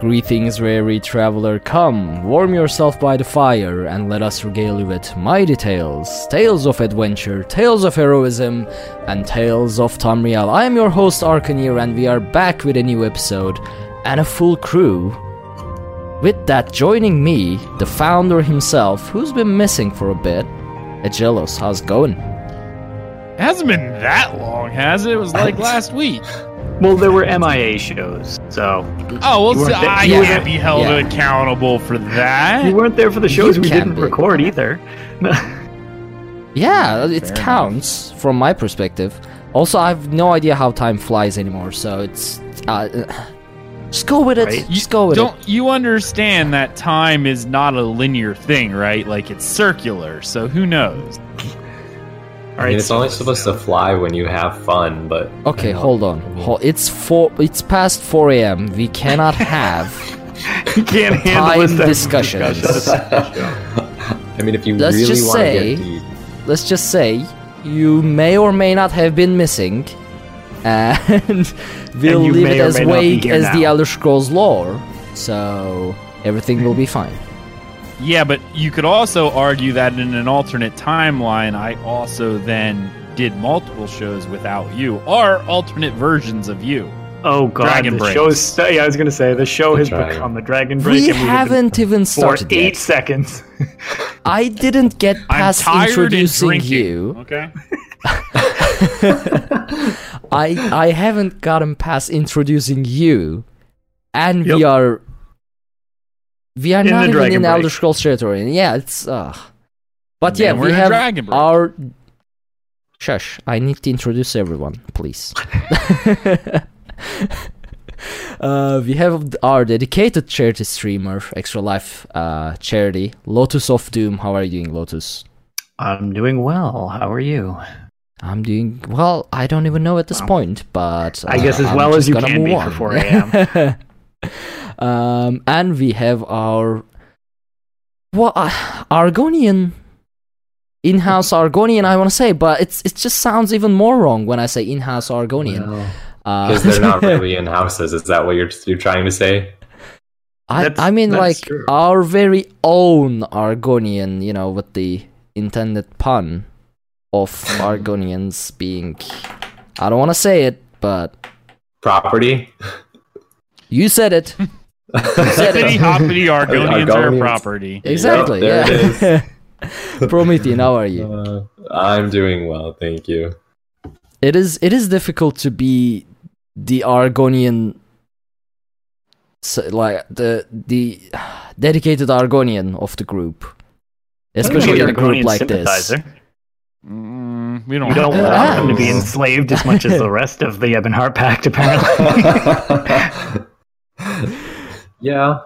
Greetings, weary traveler, come, warm yourself by the fire, and let us regale you with mighty tales, tales of adventure, tales of heroism, and tales of Tamriel. I am your host, Arcaneer, and we are back with a new episode and a full crew. With that, joining me, the founder himself, who's been missing for a bit, Agelos. How's it going? It hasn't been that long, has it? It was like last week. Well, there were MIA shows, so Oh, well, You weren't so there- I you can't be held yeah. accountable for that. you weren't there for the shows You we didn't be. record either. Yeah, it Fair counts from my perspective. Also, I have no idea how time flies anymore, so it's. Uh, just go with it. Right. Just go with it. Don't it. you understand that time is not a linear thing, right? Like it's circular, so who knows? All I mean, right, it's only supposed to fly when you have fun, but Okay, hold on. I mean, Hol- it's four. It's past four a.m. We cannot have you can't handle time this discussions. discussion. I mean, if you Let's really just want to say- get deep, Let's just say you may or may not have been missing, and we'll you leave it as may vague here as the. Elder Scrolls lore. So everything will be fine. Yeah, but you could also argue that in an alternate timeline, I also then did multiple shows without you, or alternate versions of you. Oh god, Dragon the breaks. show's yeah, I was gonna say the show The has dragon. become the Dragon Break. We and we've been haven't even for started eight yet. seconds. I didn't get past introducing you. Okay. I I haven't gotten past introducing you, and we are we are In not even in Break. Elder Scrolls territory. Yeah, it's uh. But Then yeah, we're we in have Dragon Break. our. Shush! I need to introduce everyone, please. uh, we have our dedicated charity streamer, Extra Life uh, charity, Lotus of Doom. How are you doing, Lotus? I'm doing well. How are you? I'm doing well. I don't even know at this Well, point, but I guess uh, as I'm well as you can be on. for 4 a.m. um, and we have our well, uh, Argonian in-house Argonian. I want to say, but it's it just sounds even more wrong when I say in-house Argonian. well, Uh, because they're not really in houses. Is that what you're you're trying to say? I, That's- I mean, like true. our very own Argonian. You know, with the intended pun of Argonians being. I don't want to say it, but Property. you said it. Hippity hoppity Argonians are Argonians. property. Exactly. there it yeah. Promethean, how are you? Uh, I'm doing well, thank you. It is it is difficult to be the Argonian so, like the the dedicated Argonian of the group. Especially in a group Argonian like this. Mm, we don't. You don't want them to be enslaved as much as the rest of the Ebonheart Pact, apparently. Yeah.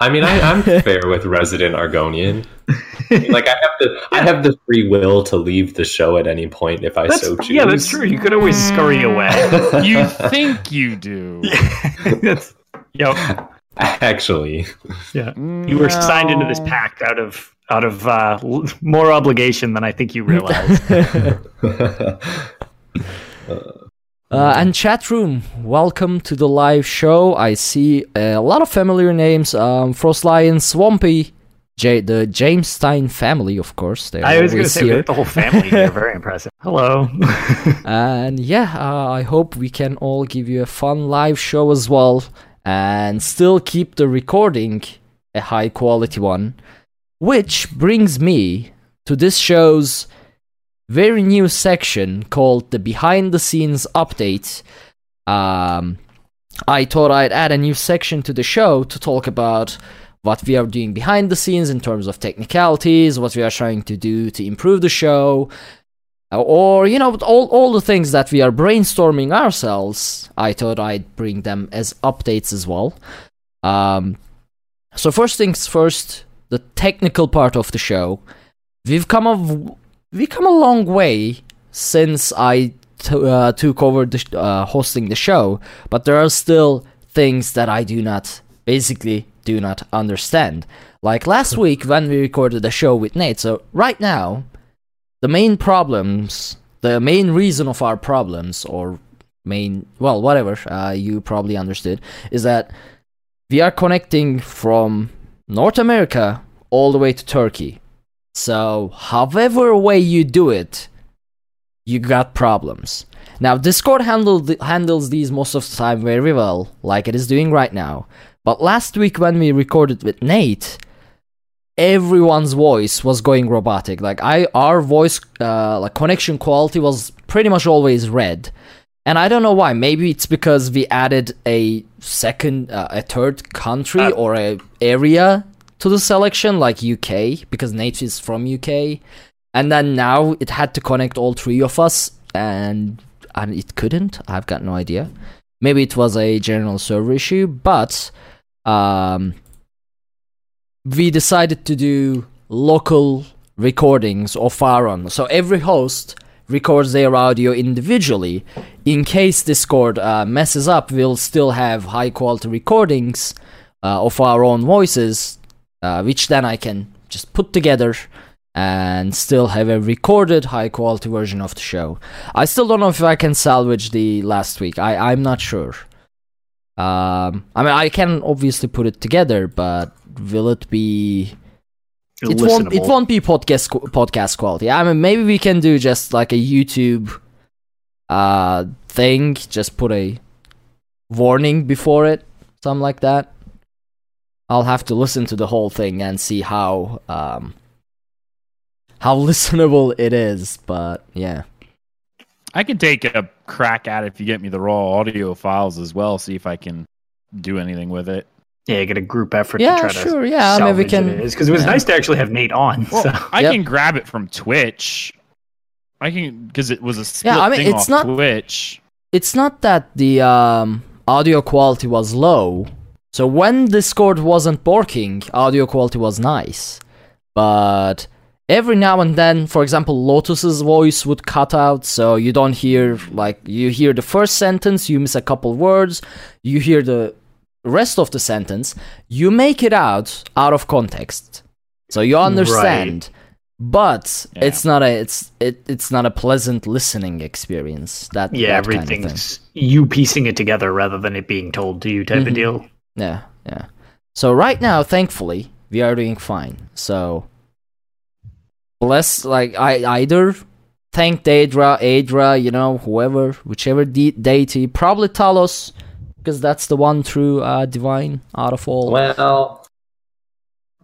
I mean, I, I'm fair with resident Argonian. Like, I have the I have the free will to leave the show at any point if I That's, so choose. yeah, that's true. You could always scurry away. You think you do? that's, yep. Actually, Yeah. You were signed into this pact out of out of uh, l- more obligation than I think you realize. Uh, and chat room, welcome to the live show. I see a lot of familiar names: um, Frost Lion, Swampy, J- the James Stein family, of course. They're I was going to always say here. the whole family here. Very impressive. Hello. And yeah, uh, I hope we can all give you a fun live show as well and still keep the recording a high quality one. Which brings me to this show's very new section called the behind the scenes update. Um, I thought I'd add a new section to the show to talk about what we are doing behind the scenes in terms of technicalities, what we are trying to do to improve the show, or you know all all the things that we are brainstorming ourselves. I thought I'd bring them as updates as well. Um, so first things first, the technical part of the show. We've come a we come a long way since I t- uh, took over the sh- uh, hosting the show, but there are still things that I do not basically do not understand. Like last week when we recorded the show with Nate. So right now, the main problems, the main reason of our problems, or main, well, whatever, uh, you probably understood, is that we are connecting from North America all the way to Turkey. So, however way you do it, you got problems. Now, Discord handle, handles these most of the time very well, like it is doing right now. But last week when we recorded with Nate, everyone's voice was going robotic. Like I, our voice, uh, like connection quality was pretty much always red. And I don't know why. Maybe it's because we added a second, uh, a third country Uh, or a area to the selection, like UK, because Nate is from UK. And then now it had to connect all three of us, and and it couldn't. I've got no idea. Maybe it was a general server issue, but um, we decided to do local recordings of our own. So every host records their audio individually. In case Discord uh, messes up, we'll still have high quality recordings uh, of our own voices, uh, which then I can just put together and still have a recorded high quality version of the show. I still don't know if I can salvage the last week. I, I'm not sure. Um, I mean, I can obviously put it together, but will it be? It won't. It won't be podcast podcast quality. I mean, maybe we can do just like a YouTube uh thing. Just put a warning before it, something like that. I'll have to listen to the whole thing and see how um how listenable it is. But yeah, I can take a crack at it if you get me the raw audio files as well. See if I can do anything with it. Yeah, get a group effort Yeah, to try sure, to yeah, I mean, we can- it because it was yeah. nice to actually have Nate on. Well, so. I Yep. can grab it from Twitch. I can because it was a split Yeah, I mean, thing it's off not- Twitch. it's not that the um, audio quality was low. So when Discord wasn't working, audio quality was nice. But every now and then, for example, Lotus's voice would cut out, so you don't hear like you hear the first sentence, you miss a couple words, you hear the rest of the sentence, you make it out out of context. So you understand. But Yeah. it's not a it's it, it's not a pleasant listening experience. That yeah, that kind of thing. everything's you piecing it together rather than it being told to you type Mhm. of deal. Yeah, yeah. So right now, thankfully, we are doing fine. So bless, like I either thank Daedra, Aedra, you know, whoever, whichever de- deity, probably Talos, because that's the one true uh, divine out of all. Well,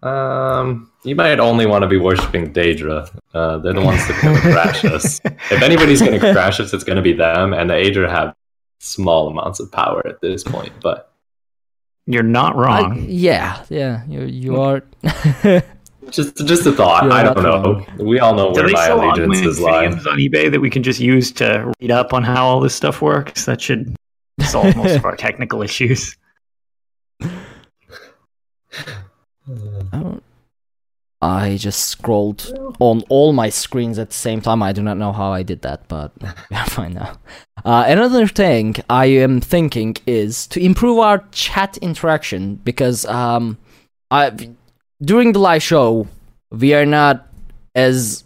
um, you might only want to be worshiping Daedra. Uh, they're the ones that going to crash us. If anybody's going to crash us, it's going to be them, and the Aedra have small amounts of power at this point. But You're not I- wrong. yeah, yeah. You you are. just just a thought. You're I don't know. We all know Do where they my sell allegiances lie. Infiniums on eBay that we can just use to read up on how all this stuff works? That should solve most of our technical issues. Oh. I just scrolled on all my screens at the same time. I do not know how I did that, but we're fine now. Uh, another thing I am thinking is to improve our chat interaction because um, I during the live show we are not as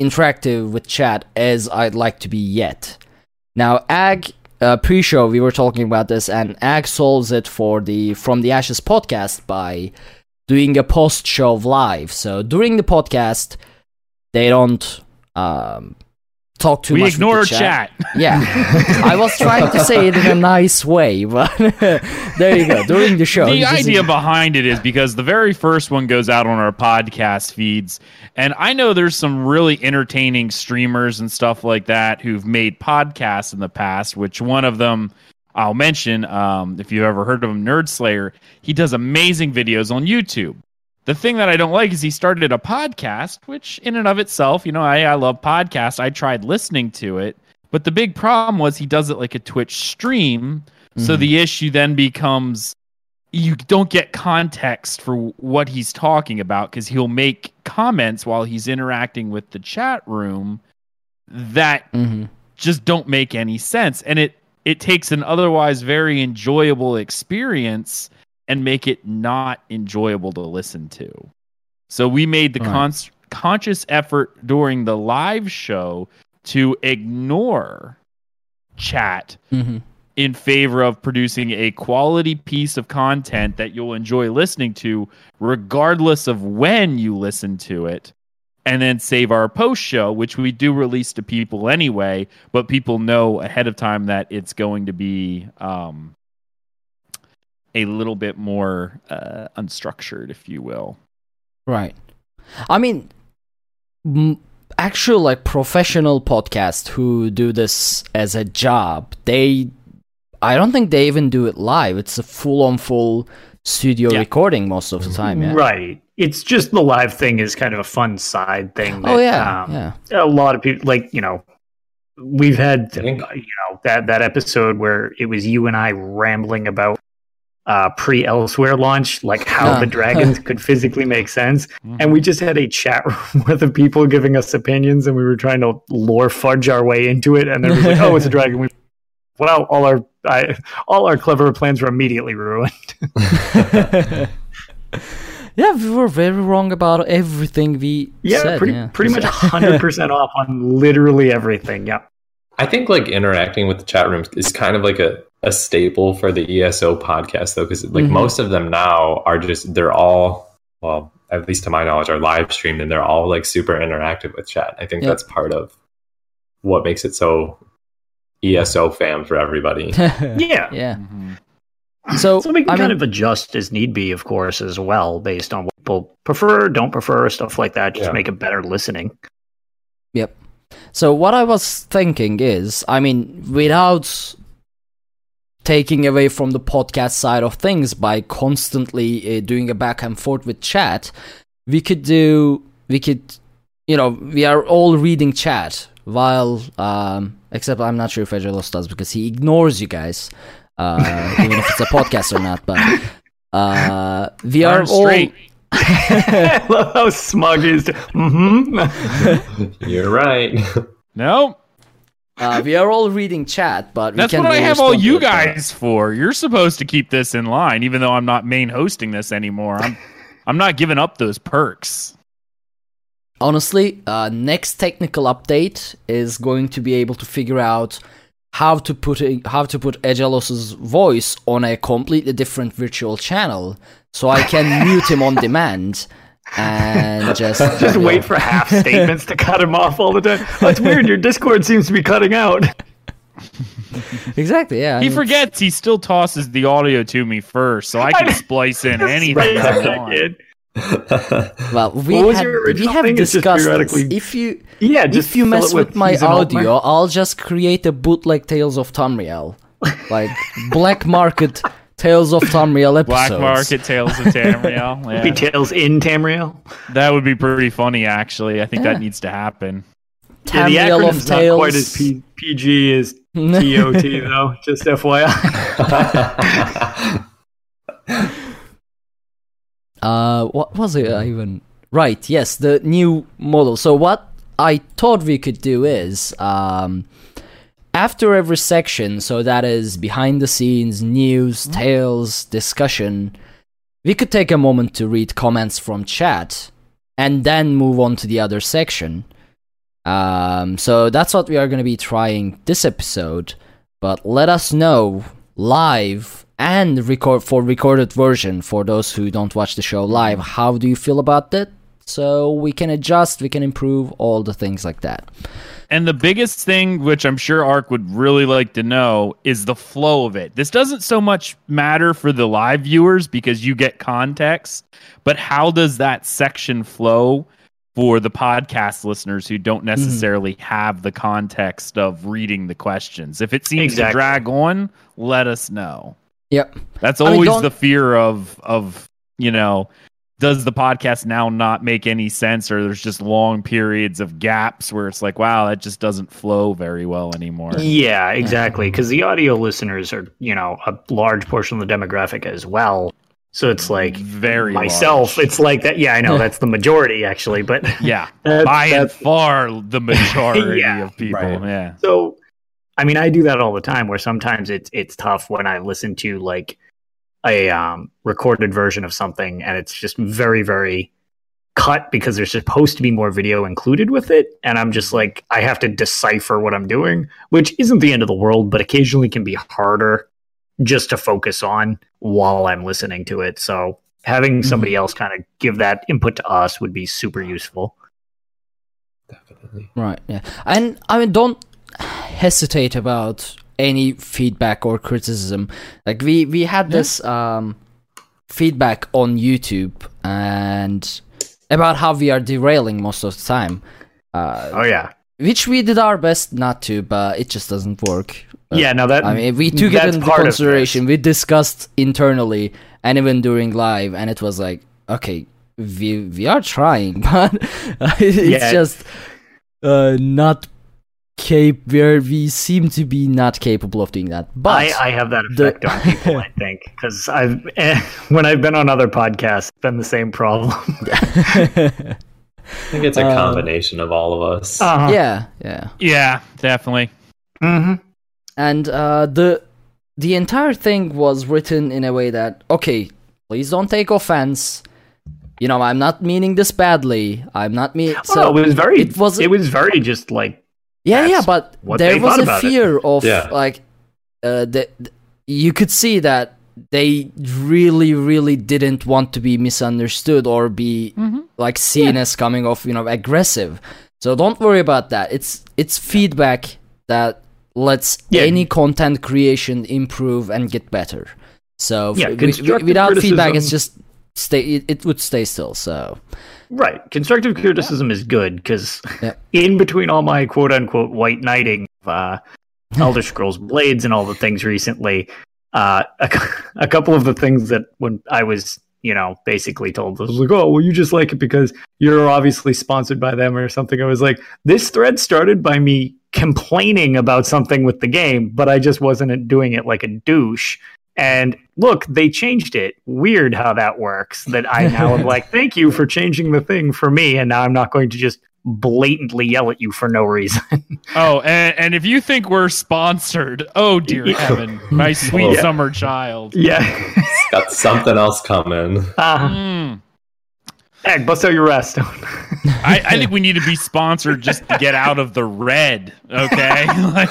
interactive with chat as I'd like to be yet. Now, Ag uh, pre-show we were talking about this, and Ag solves it for the From the Ashes podcast by doing a post show live. So during the podcast, they don't um, talk too we much. with ignore the chat. Yeah, I was trying to say it in a nice way, but there you go. During the show, the idea behind it is because the very first one goes out on our podcast feeds and i know there's some really entertaining streamers and stuff like that who've made podcasts in the past which one of them i'll mention um, if you've ever heard of him nerd slayer he does amazing videos on youtube. The thing that i don't like is he started a podcast which in and of itself you know i, I love podcasts. I tried listening to it but the big problem was he does it like a twitch stream. So the issue then becomes you don't get context for what he's talking about because he'll make comments while he's interacting with the chat room that Mhm. just don't make any sense. And it it takes an otherwise very enjoyable experience and make it not enjoyable to listen to. So we made the cons- conscious effort during the live show to ignore chat Mhm. in favor of producing a quality piece of content that you'll enjoy listening to, regardless of when you listen to it, and then save our post show, which we do release to people anyway, but people know ahead of time that it's going to be um, a little bit more uh, unstructured, if you will. Right. I mean, m- actual like professional podcasts who do this as a job, they, I don't think they even do it live. It's a full on full studio Yeah. recording most of the time. Yeah. Right. It's just the live thing is kind of a fun side thing. Oh yeah. um, yeah. a lot of people like you know we've had you know that that episode where it was you and I rambling about uh pre Elsweyr launch like how Ah. the dragons could physically make sense and we just had a chat room with the people giving us opinions and we were trying to lore fudge our way into it and then it was like oh it's a dragon we well all our I, all our clever plans were immediately ruined yeah, we were very wrong about everything we yeah said. pretty yeah. pretty much 100% off on literally everything yeah I think like interacting with the chat rooms is kind of like a, a staple for the ESO podcast though, because like Mhm. most of them now are just they're all well, at least to my knowledge, are live streamed and they're all like super interactive with chat. I think Yep. that's part of what makes it so ESO fam for everybody. yeah yeah. Mhm. So, So we can I kind mean- of adjust as need be, of course, as well, based on what people prefer, don't prefer, stuff like that. Just Yeah. make it better listening. Yep. So what I was thinking is, I mean, without taking away from the podcast side of things by constantly uh, doing a back and forth with chat, we could do, we could, you know, we are all reading chat while, um, except I'm not sure if Egelos does because he ignores you guys, uh, even if it's a podcast or not. But uh, we are Darn all. I love how smug is. Mm-hmm. You're right. No, Uh, we are all reading chat, but we that's can what I have all you it, but- guys for. You're supposed to keep this in line, even though I'm not main hosting this anymore. I'm, I'm not giving up those perks. Honestly, uh, next technical update is going to be able to figure out how to put a, how to put Egelos's voice on a completely different virtual channel, so I can mute him on demand and just Just wait for half statements to cut him off all the time. Oh, it's weird. Your Discord seems to be cutting out. exactly. Yeah, He mean, forgets he still tosses the audio to me first, so I can splice in anything Right, I want. Kid. Well, we What had, we have thing? It's just discussed this. periodically- If you Yeah, just if you mess it with, my He's an alt audio, I'll just create a bootleg Tales of Tamriel, like black market Tales of Tamriel episodes. Black Market Tales of Tamriel. Be Yeah. Tales in Tamriel. That would be pretty funny, actually. I think Yeah. that needs to happen. Yeah, the Tamriel of acronym's not Tales. quite as P- PG as TOT, though. Just FYI. Uh, what was it I even? Right, yes, the new model. So what I thought we could do is, um, after every section, so that is behind the scenes, news, tales, discussion, we could take a moment to read comments from chat, and then move on to the other section. Um, so that's what we are going to be trying this episode. But let us know live and record for recorded version for those who don't watch the show live. Mm-hmm. How do you feel about that? So we can adjust, we can improve all the things like that. And the biggest thing, which I'm sure Ark would really like to know, is the flow of it. This doesn't so much matter for the live viewers because you get context, but how does that section flow for the podcast listeners who don't mm-hmm. necessarily have the context of reading the questions? If it seems Exactly. to drag on, let us know. Yep. That's I mean, always the fear of of you know does the podcast now not make any sense or there's just long periods of gaps where it's like wow that just doesn't flow very well anymore Yeah, exactly. Because the audio listeners are, you know, a large portion of the demographic as well. So it's like very myself. large. It's like that. Yeah, I know that's the majority actually, but yeah That- by and far the majority Yeah, of people right. yeah so I mean, I do that all the time. Where sometimes it's it's tough when I listen to like a um, recorded version of something, and it's just very very cut because there's supposed to be more video included with it, and I'm just like I have to decipher what I'm doing, which isn't the end of the world, but occasionally can be harder just to focus on while I'm listening to it. So having somebody else kind of give that input to us would be super useful. Definitely. Right. Yeah. And I mean, don't hesitate about any feedback or criticism. Like we we had this um feedback on YouTube and about how we are derailing most of the time. Uh, Oh yeah, which we did our best not to, but it just doesn't work. But, yeah. No, that I mean, we took it into consideration. We discussed internally and even during live, and it was like, okay, we we are trying, but it's Yeah. just uh, not cap. Where we seem to be not capable of doing that. But I, I have that the- effect on people, I think, because I've eh, when I've been on other podcasts, it's been the same problem. I think it's a Uh, combination of all of us. uh yeah, yeah. yeah definitely hmm and uh, the the entire thing was written in a way that okay please don't take offense you know i'm not meaning this badly i'm not mean So Oh, it was very. it was it was very just like yeah yeah but there was a about it. fear of Yeah. like uh the, you could see that they really really didn't want to be misunderstood or be like seen as coming off you know aggressive. So don't worry about that. It's it's feedback that lets Yeah. any content creation improve and get better. So Yeah, f- wi- constructive without feedback it's just stay it, it would stay still so right. Constructive criticism is good because Yeah. in between all my quote unquote white knighting of uh, Elder Scrolls Blades and all the things recently, uh, a, a couple of the things that when I was you know basically told I was like, oh well, you just like it because you're obviously sponsored by them or something. I was like, this thread started by me complaining about something with the game, but I just wasn't doing it like a douche. And look, they changed it. Weird how that works. That I now am like, thank you for changing the thing for me, and now I'm not going to just blatantly yell at you for no reason. oh and, and if you think we're sponsored oh dear Yeah. heaven my sweet Yeah. summer child yeah. Got something else coming. uh, Mm. Egg, bust out your rest. I, I think we need to be sponsored just to get out of the red okay like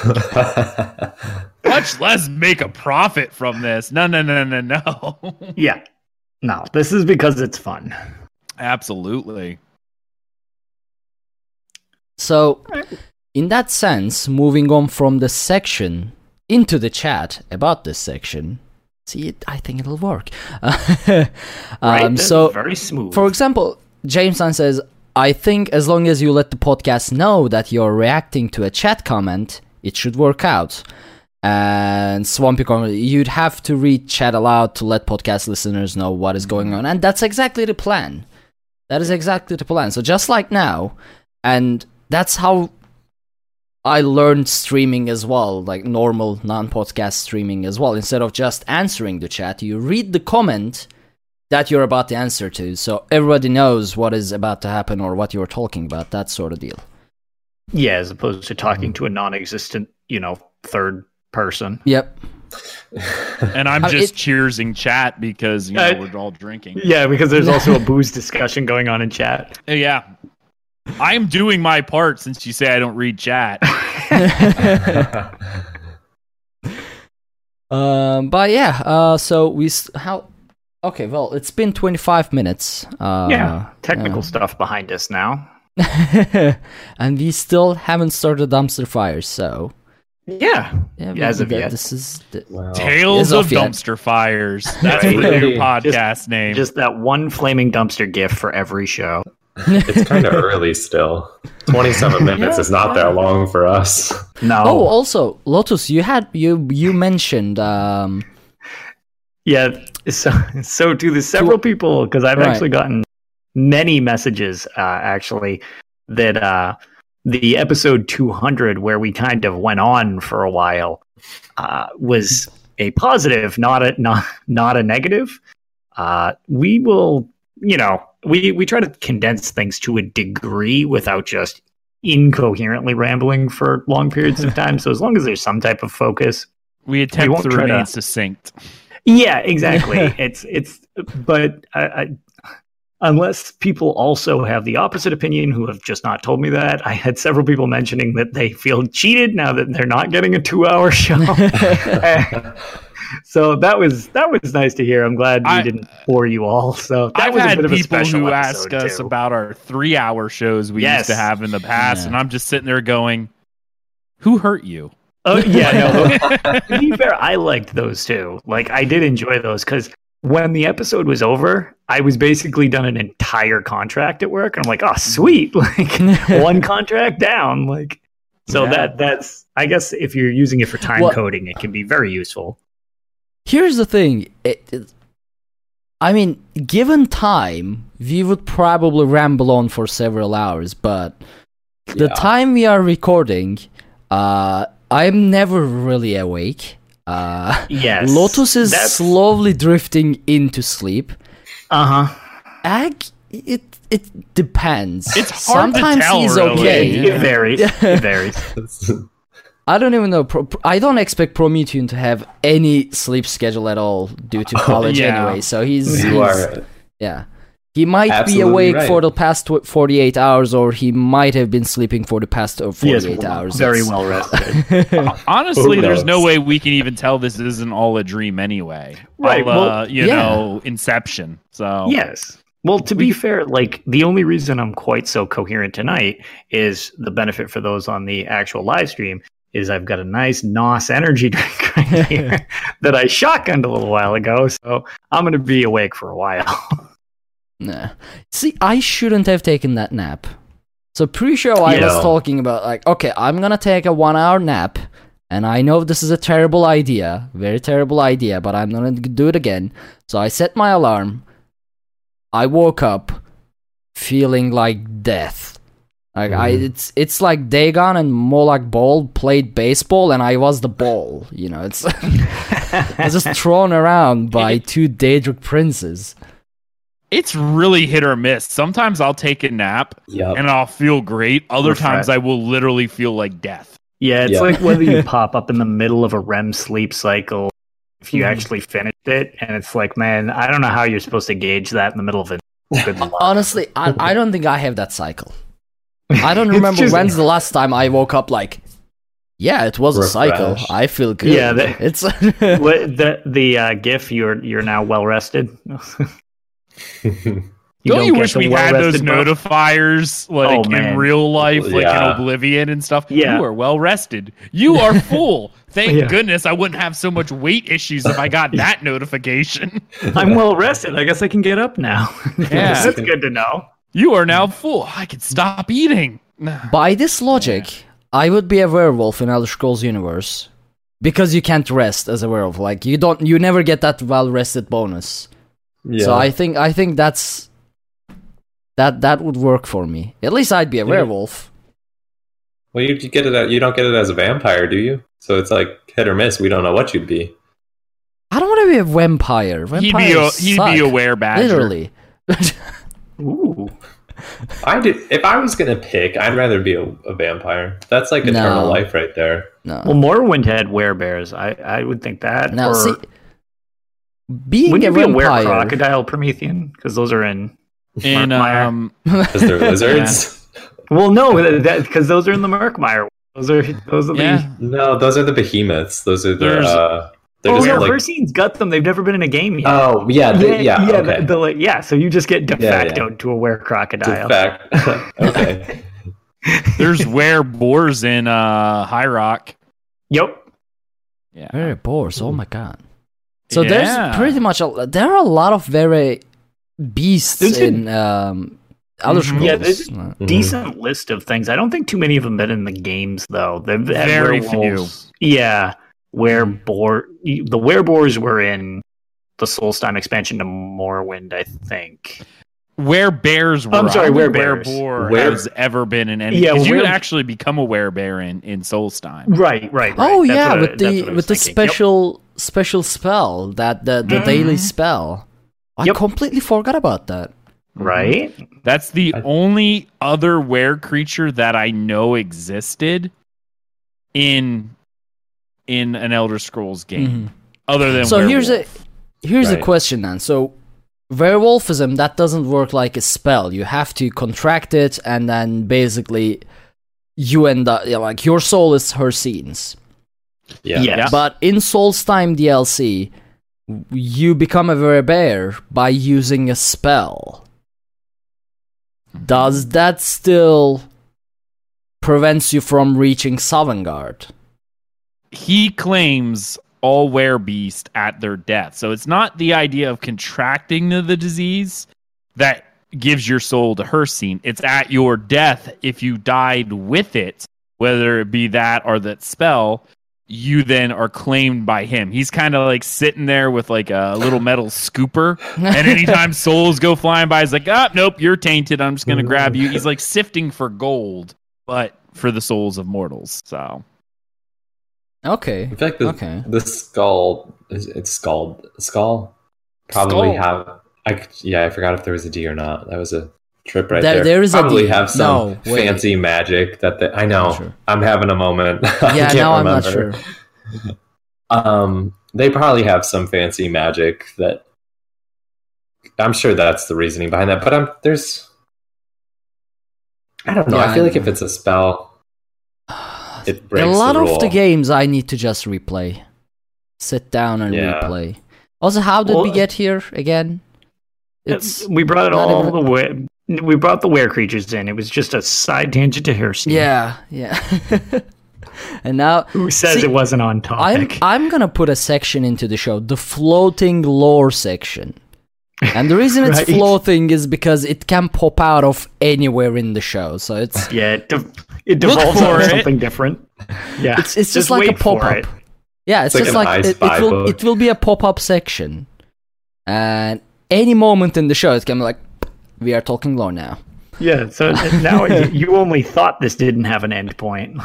much less make a profit from this. No, no, no, no, no. yeah. No, this is because it's fun. Absolutely. So, in that sense, moving on from the section into the chat about this section, see, it, I think it'll work. Right? um, That's so, very smooth. for example, Jameson says, I think as long as you let the podcast know that you're reacting to a chat comment, it should work out. And Swampy comment, you'd have to read chat aloud to let podcast listeners know what is going on. And that's exactly the plan. That is exactly the plan. So just like now, and that's how I learned streaming as well, like normal non podcast streaming as well. Instead of just answering the chat, you read the comment that you're about to answer to, so everybody knows what is about to happen or what you're talking about, that sort of deal. yeah, as opposed to talking mm. to a non-existent, you know, third person. Yep. And I'm just it- cheersing chat because you know Uh, we're all drinking. Yeah, because there's also a booze discussion going on in chat. Uh, Yeah. I'm doing my part since you say I don't read chat. Um, but yeah, uh, so we s- how okay. Well, it's been twenty five minutes. Uh, yeah, technical uh, stuff behind us now. and we still haven't started dumpster fires. So Yeah, yeah, As we- of yet. this is the, Wow. Tales of off yet. dumpster fires. That's Right. the new Just- podcast name. just that one flaming dumpster gift for every show. It's kind of early still. 27 minutes is not that long for us. No, oh, also Lotus, you had you you mentioned um yeah. So, so to the several people, because I've Right. actually gotten many messages, uh, actually, that uh, the episode 200, where we kind of went on for a while, uh, was a positive, not a not not a negative. Uh, we will, you know, we we try to condense things to a degree without just incoherently rambling for long periods of time. So as long as there's some type of focus, we attempt won't to try to- remain succinct. yeah, exactly. it's it's, but I, I, unless people also have the opposite opinion who have just not told me that, I had several people mentioning that they feel cheated now that they're not getting a two-hour show. so that was that was nice to hear. I'm glad we I- didn't bore you all. So that I've was a had bit of a people special who ask us too. about our three-hour shows we used to have in the past, Yeah. and I'm just sitting there going, "Who hurt you?" Oh yeah, no. to be fair, I liked those too. Like I did enjoy those because when the episode was over, I was basically done an entire contract at work, and I'm like, oh sweet, like one contract down. Like so Yeah. that that's I guess if you're using it for time Well- coding, it can be very useful. Here's the thing. It, it- I mean, given time, we would probably ramble on for several hours, but the Yeah. time we are recording, uh, I'm never really awake. Uh, Yes, Lotus is That's, slowly drifting into sleep. uh huh. Ag, it it depends. It's hard to Sometimes tell, he's really. okay. It, it varies. It varies. I don't even know. Pro- I don't expect Promethean to have any sleep schedule at all due to college yeah. anyway. So he's, you he's- are yeah. He might Absolutely be awake right. for the past 48 hours, or he might have been sleeping for the past uh, He is 48 hours. very It's- well rested. Honestly, there's no way we can even tell this isn't all a dream anyway. Right, Well, well, uh, you yeah. know, Inception. So Yes. Well, to be fair, like the only reason I'm quite so coherent tonight is the benefit for those on the actual live stream is I've got a nice NOS energy drink right here that I shotgunned a little while ago. So I'm going to be awake for a while. Nah. See, I shouldn't have taken that nap. So pre-show, I You was talking about like, okay, I'm gonna take a one-hour nap, and I know this is a terrible idea, very terrible idea, but I'm gonna do it again. So I set my alarm. I woke up feeling like death. Like I, Mhm. it's it's like Dagon and Molag Bal played baseball, and I was the ball. You know, it's I was just thrown around by two Daedric princes. It's really hit or miss. Sometimes I'll take a nap Yep. and I'll feel great. Other Refresh. times I will literally feel like death. yeah, it's Yeah. like whether you pop up in the middle of a REM sleep cycle, if you Mhm. actually finished it, and it's like, man, I don't know how you're supposed to gauge that in the middle of a good. Honestly, I, I don't think I have that cycle. I don't remember just- when's the last time I woke up like, yeah, it was a cycle. I feel good. Yeah, that- it's the the uh, GIF, you're you're now well rested. don't, you wish the we had those well-rested notifiers like Oh, in real life, like Yeah. in Oblivion and stuff? Yeah. You are well rested. You are full. Thank Yeah. goodness I wouldn't have so much weight issues if I got that notification. I'm well rested. I guess I can get up now. Yeah. that's good to know. You are now full. I can stop eating. by this logic, I would be a werewolf in Elder Scrolls universe because you can't rest as a werewolf. Like you don't, you never get that well rested bonus. Yeah. So I think I think that's that that would work for me. At least I'd be a Yeah. werewolf. well, you, you get it. You don't get it as a vampire, do you? So it's like hit or miss. We don't know what you'd be. I don't want to be a vampire. He'd be a Vampires he'd suck. be a werebadger. Literally. Ooh. I did. If I was gonna pick, I'd rather be a, a vampire. That's like eternal No. life right there. no. Well, Morrowind had werebears. I I would think that. No, or see, being wouldn't a you be a were crocodile Promethean? Because those are in. In Murkmire. um Because they're lizards. Well, no, because those are in the Murkmire. Those are those are yeah. No, those are the behemoths. Those are the There's- uh, They're oh just no, like, Hircine's got them. They've never been in a game yet. oh yeah, they, yeah, yeah, okay. the- the, like, yeah. So you just get de facto yeah. to a were crocodile. In fact, okay. There's were boars in uh, High Rock. Yep. Yeah. Very boars. Oh my god. So Yeah. there's pretty much a, there are a lot of very beasts There's a- in um, Elder Mhm. Scrolls. Yeah, there's- Uh, Mhm. Decent list of things. I don't think too many of them been in the games though. They've had Very werewolves. Yeah, where boar the wereboars were in the Solstheim expansion to Morrowind, I think. Where bears were. I'm sorry, I don't think. Were Were- has ever been in any. Yeah, Because you were- could actually become a werebear in in Solstheim. Right, right. right. Oh That's yeah, what I- with the what I with the thinking. Yep. special special spell that the the daily Mhm. spell. I Yep. completely forgot about that. Right? That's the I- only other were creature that I know existed in in an Elder Scrolls game, Mhm. other than So here's a werewolf. here's a question then. So werewolfism that doesn't work like a spell. You have to contract it, and then basically you end up yeah, like your soul is Hircine's. Yeah. Yes. But in Solstheim DLC, you become a bear by using a spell. Hmm. Does that still prevents you from reaching Sovngarde? he claims all werebeast at their death. So it's not the idea of contracting the, the disease that gives your soul to Hircine. It's at your death if you died with it, whether it be that or that spell, you then are claimed by him. He's kind of like sitting there with like a little metal scooper. And anytime souls go flying by, he's like, oh, nope, you're tainted. I'm just going to grab you. He's like sifting for gold, but for the souls of mortals. So. Okay. In fact, the, Okay. the skull is it's skull skull probably Skull. have. I yeah, I forgot if there was a D or not. That was a trip right There- there. there is probably D. have some No, fancy magic that they, I know. Not sure. I'm having a moment. I Yeah, can't now I'm not remember. sure. Um, they probably have some fancy magic that. I'm sure that's the reasoning behind that, but I'm there's. I don't know. Yeah, I feel I like if it's a spell, it breaks a lot the of the games I need to just replay. Sit down and Yeah. replay. Also, how did we get here again? It's we brought it all even- the way. We brought the were creatures in. It was just a side tangent to Hircine. yeah, yeah. and now Who says See, it wasn't on topic? I'm? I'm gonna put a section into the show, the floating lore section. And the reason it's Right. floating is because it can pop out of anywhere in the show. So it's yeah, it, de- it devolves for into something different. Yeah, it's, it's just, like a pop up. it. Yeah, it's, It's like just an like it, it will book. it will be a pop up section, and any moment in the show it gonna be like we are talking lore now. Yeah, so now you- you only thought this didn't have an end point.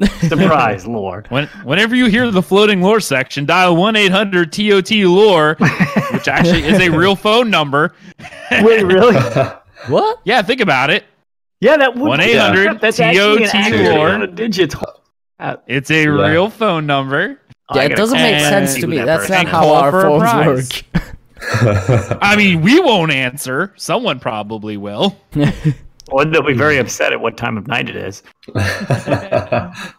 Surprise, lore. When, whenever you hear the floating lore section, dial 1 800 TOT lore, which actually is a real phone number. Wait, really? What? Yeah, think about it. Yeah, that would 1 800 TOT lore. digits. It's a Yeah. real phone number. I Yeah, it doesn't make back and and sense to me. That's not how call our phones work. I mean, we won't answer. Someone probably will. Well, they'll be very upset at what time of night it is.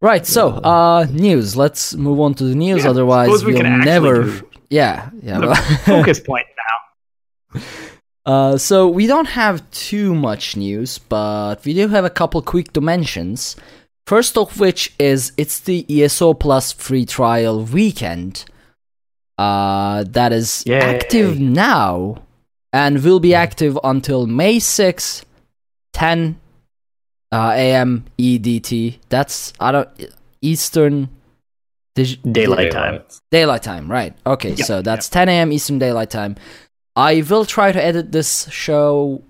Right. So, uh, news. Let's move on to the news. Yeah, Otherwise, we we'll can never. do Yeah. Yeah. The focus point now. Uh, so we don't have too much news, but we do have a couple quick dimensions. First of which is it's the ESO Plus free trial weekend. Uh, that is Yay. active now and will be active until May 6, 10 uh, a.m. EDT. That's I don't Eastern dig- Daylight time. Daylight time, right. Okay, Yep, so that's 10 a.m. Eastern Daylight Time. I will try to edit this show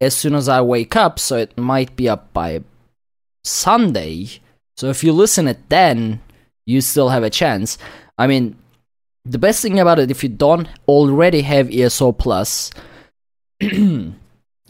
as soon as I wake up, so it might be up by Sunday. So if you listen it then, you still have a chance. I mean, the best thing about it, if you don't already have ESO Plus,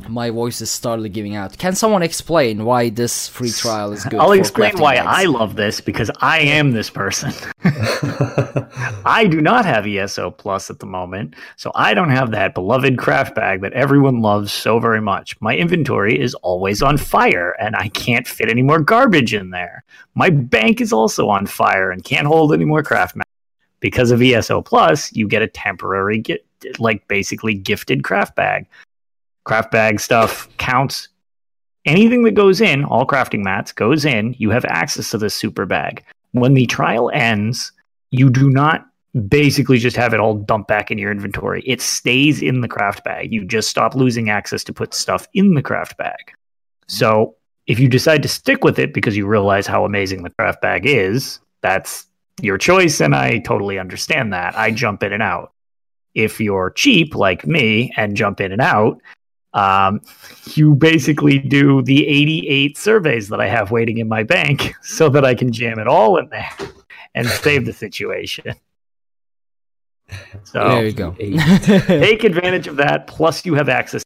My voice is started giving out. Can someone explain why this free trial is good? I'll for explain why bags? I love this because I am this person. I do not have ESO Plus at the moment, so I don't have that beloved craft bag that everyone loves so very much. My inventory is always on fire, and I can't fit any more garbage in there. My bank is also on fire and can't hold any more craft mats. Because of ESO Plus, you get a temporary, gi- like basically gifted craft bag. Craft bag stuff counts anything that goes in, all crafting mats goes in, you have access to this super bag. When the trial ends, you do not basically just have it all dumped back in your inventory. It stays in the craft bag. You just stop losing access to put stuff in the craft bag. So if you decide to stick with it because you realize how amazing the craft bag is, that's your choice, and I totally understand that. I jump in and out. If you're cheap like me and jump in and out, um, you basically do the 88 surveys that I have waiting in my bank so that I can jam it all in there and save the situation. So there you go. take advantage of that. Plus, you have access.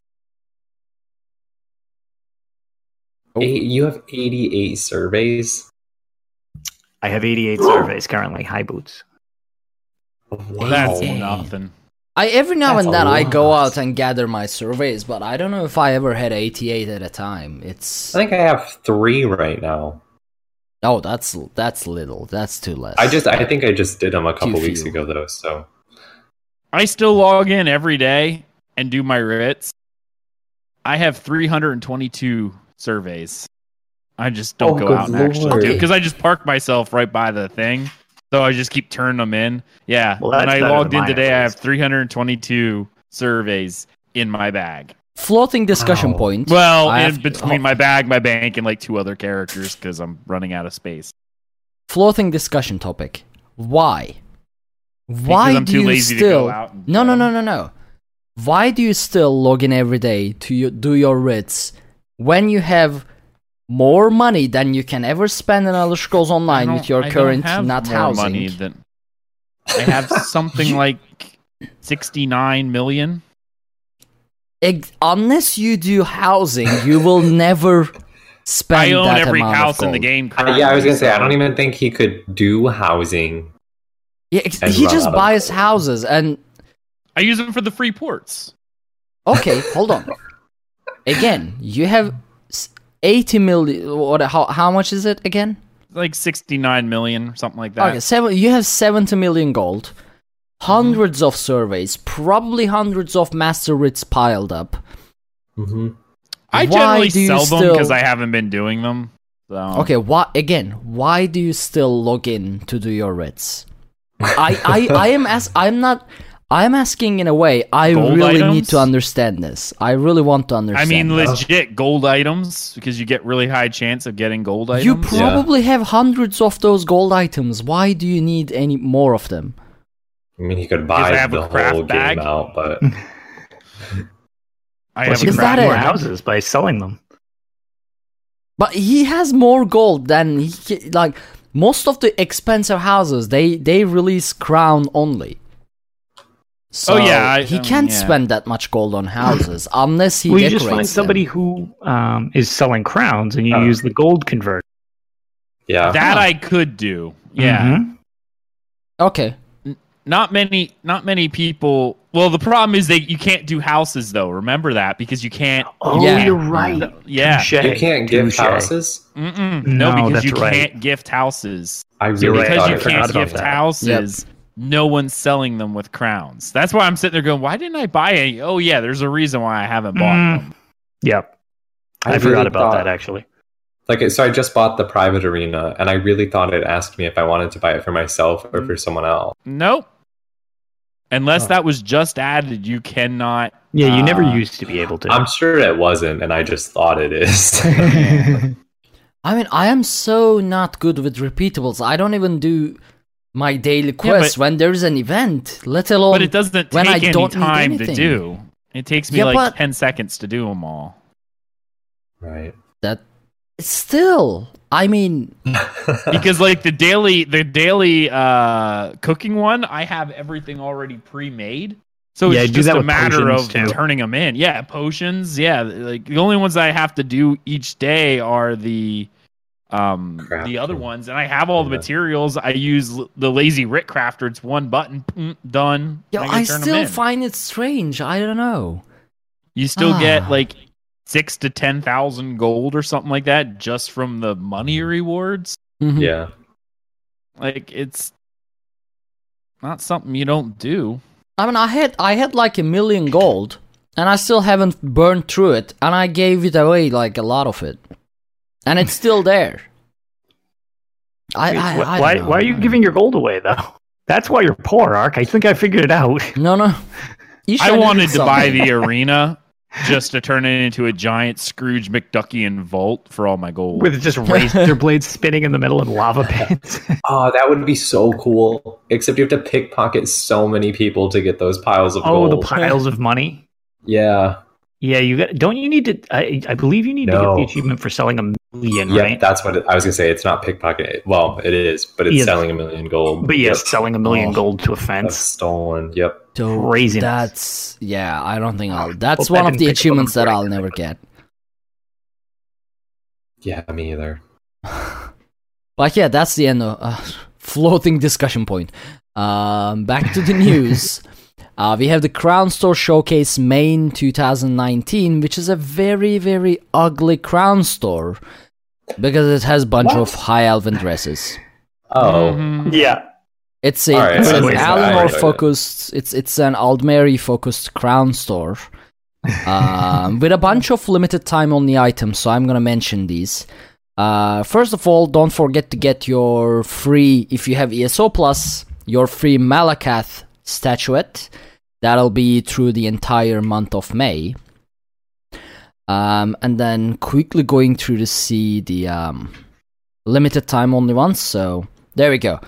Eight, you have 88 surveys. I have 88 surveys currently. High boots. That's Wow. nothing. I every now That's and then I go out and gather my surveys, but I don't know if I ever had 88 at a time. It's I think I have three right now. oh, that's that's little. That's too less. I just, I think I just did them a couple weeks ago though. So I still log in every day and do my writs. I have 322 surveys. I just don't Oh, go out and actually lord. do because I just park myself right by the thing. So I just keep turning them in. Yeah. Well, when I logged in mine, at today, I have 322 surveys in my bag. floating discussion Wow. point. Well, I in have- between oh, my bag, my bank, and like two other characters because I'm running out of space. floating discussion topic. Why? Why I'm do too you lazy to still? go out and no, get no, no, no. Why do you still log in every day to your, do your writs when you have more money than you can ever spend in Elder Scrolls I Online don't- with your I don't current have not more housing? money than I have something like 69 million. Ex- unless you do housing, you will never spend I own that every amount house in the game. Uh, yeah, I was gonna say I don't even think he could do housing. Yeah, he run just buys houses and I use them for the free ports. okay, hold on. Again, you have s- 80 million. What? How, how much is it again? Like 69 million something like that. Okay, seven. You have 70 million gold, hundreds of surveys, probably hundreds of master writs piled up. hmm I Why generally sell them still- because I haven't been doing them. So. Okay, why again? Why do you still log in to do your writs? I, I, I am as I'm not. I'm asking in a way. I Gold really need to understand this. I really want to understand. I mean, this. legit gold items because you get really high chance of getting gold items. you probably have hundreds of those gold items. Why do you need any more of them? I mean, he could buy the craft whole bag. game out, but I Plus, have a Is can that buy it? more houses by selling them. But he has more gold than he like most of the expensive houses. They they release crown only. So Oh, yeah, I- he um, can't yeah. spend that much gold on houses unless he well, you just find them. somebody who um, is selling crowns and you Oh. use the gold converter. yeah. That Huh. I could do. Yeah. Mhm. Okay, Not many. Not many people. Well, the problem is that you can't do houses though. Remember that because you can't. Oh, Yeah. you're right. Yeah. Touche. you can't gift Touche. houses. Mm-mm. No, No, because you right. can't gift houses. I You're really right. because thought you it- can't about gift that. houses. No one's selling them with crowns. That's why I'm sitting there going, "Why didn't I buy any?" Oh yeah, there's a reason why I haven't bought Mm. them. Yep. I, I forgot really about thought- that actually. Like, so I just bought the private arena, and I really thought it asked me if I wanted to buy it for myself or for someone else. Nope. Unless Oh. that was just added, you cannot. Yeah, you never uh, used to be able to. I'm sure it wasn't, and I just thought it is. I mean I am so not good with repeatables. I don't even do my daily quest but- when there's an event. Let alone But it doesn't when I take any don't need time to do. It takes me Yeah, like but- ten seconds to do them all. right. that. Still, I mean, because like the daily the daily uh cooking one i have everything already pre-made So Yeah, it's just a matter of too. turning them in. Yeah, potions. Yeah, like the only ones I have to do each day are the um the other ones, and I have all the Yeah. materials. I use l- the lazy writ crafter. It's one button, mm, done. Yeah, I I still find it strange. I don't know. You still Ah. get like six to ten thousand gold or something like that just from the money rewards. Mhm. Yeah. Like it's not something you don't do. I mean, I had I had like a million gold, and I still haven't burned through it, and I gave it away like a lot of it, and it's still there. I, I, I why, don't know. why are you giving your gold away though? That's why you're poor, Ark. I think I figured it out. No, no. You I wanted to buy the arena just to turn it into a giant Scrooge McDuckian vault for all my gold. With just razor blades spinning in the middle and lava pits. Oh, that would be so cool. Except you have to pickpocket so many people to get those piles of oh, gold. the piles of money. yeah. Yeah, you got. Don't you need to? I, I believe you need to get the achievement for selling a million, Yeah, right? that's what it, I was gonna say. It's not pickpocket. Well, it is, but it's Yeah. selling a million gold. But yes, Yep. selling a million Oh, gold to a That's fence. stolen. Yep. So Craziness. That's yeah. I don't think I'll. That's Hope that one of the pick up on achievements that. I'll never get. Yeah, me either. But yeah, that's the end of uh, floating discussion point. Um, back to the news. Uh, we have the Crown Store Showcase Main 2019, which is a very, very ugly Crown Store because it has a bunch What? of high elven dresses. Oh, Mhm. yeah, It's a, Alright, it's an enjoyed that. I Alinor enjoyed it. focused. It's it's an Aldmeri focused Crown Store, um, with a bunch of limited time only items. So I'm gonna mention these. Uh, first of all, don't forget to get your free if you have ESO Plus, your free Malacath statuette. That'll be through the entire month of May. Um, and then quickly going through to see the um, limited time only ones. So there we go.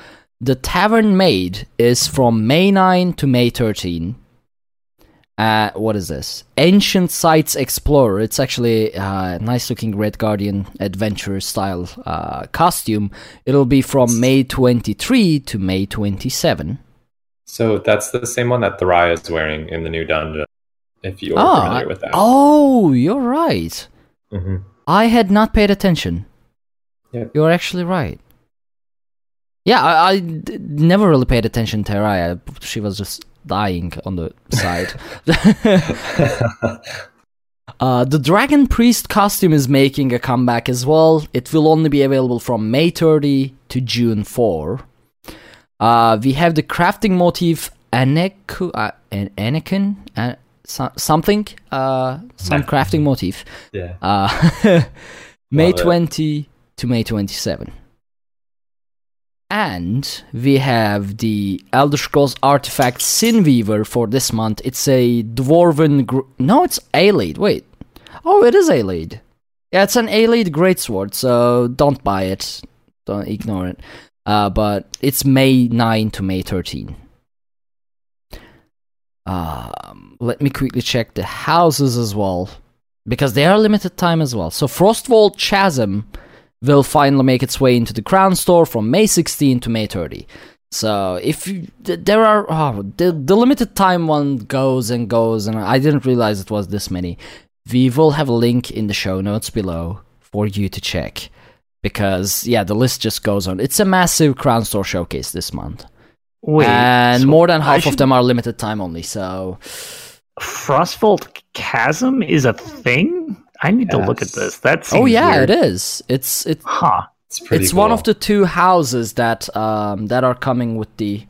The Tavern Maid is from May 9 to May 13. Uh, what is this? Ancient Sites Explorer. It's actually a nice looking Red Guardian adventure style uh, costume. It'll be from May 23 to May 27. so that's the same one that Tharayya is wearing in the new dungeon. If you're Oh, familiar with that. oh, you're right. hmm I had not paid attention. You're actually right. Yeah, I, I d- never really paid attention to Raya. She was just dying on the side. uh, the Dragon Priest costume is making a comeback as well. It will only be available from May 30 to June 4. Uh, we have the crafting motif Aneku, uh, An- Anakin, so- something, uh, some crafting motif. yeah. Uh, May Love it. 20 to May 27. And we have the Elder Scrolls artifact Sinweaver for this month. It's a dwarven. Gr- no, it's Ayleid. Wait. Oh, it is Ayleid. Yeah, it's an Ayleid greatsword, so don't buy it. Don't ignore it. Uh, but it's May 9 to May 13. Um, let me quickly check the houses as well because they are limited time as well. So Frostvault Chasm will finally make its way into the Crown Store from May 16 to May 30. So if you, there are oh, the the limited time one goes and goes, and I didn't realize it was this many. We will have a link in the show notes below for you to check because yeah, the list just goes on. It's a massive Crown Store showcase this month, wait, and so more than I half of them are limited time only. So Frostvault Chasm is a thing. I need to look at this. That's oh yeah, weird. it is. It's it Huh. It's pretty it's one of the two houses that um that are coming with the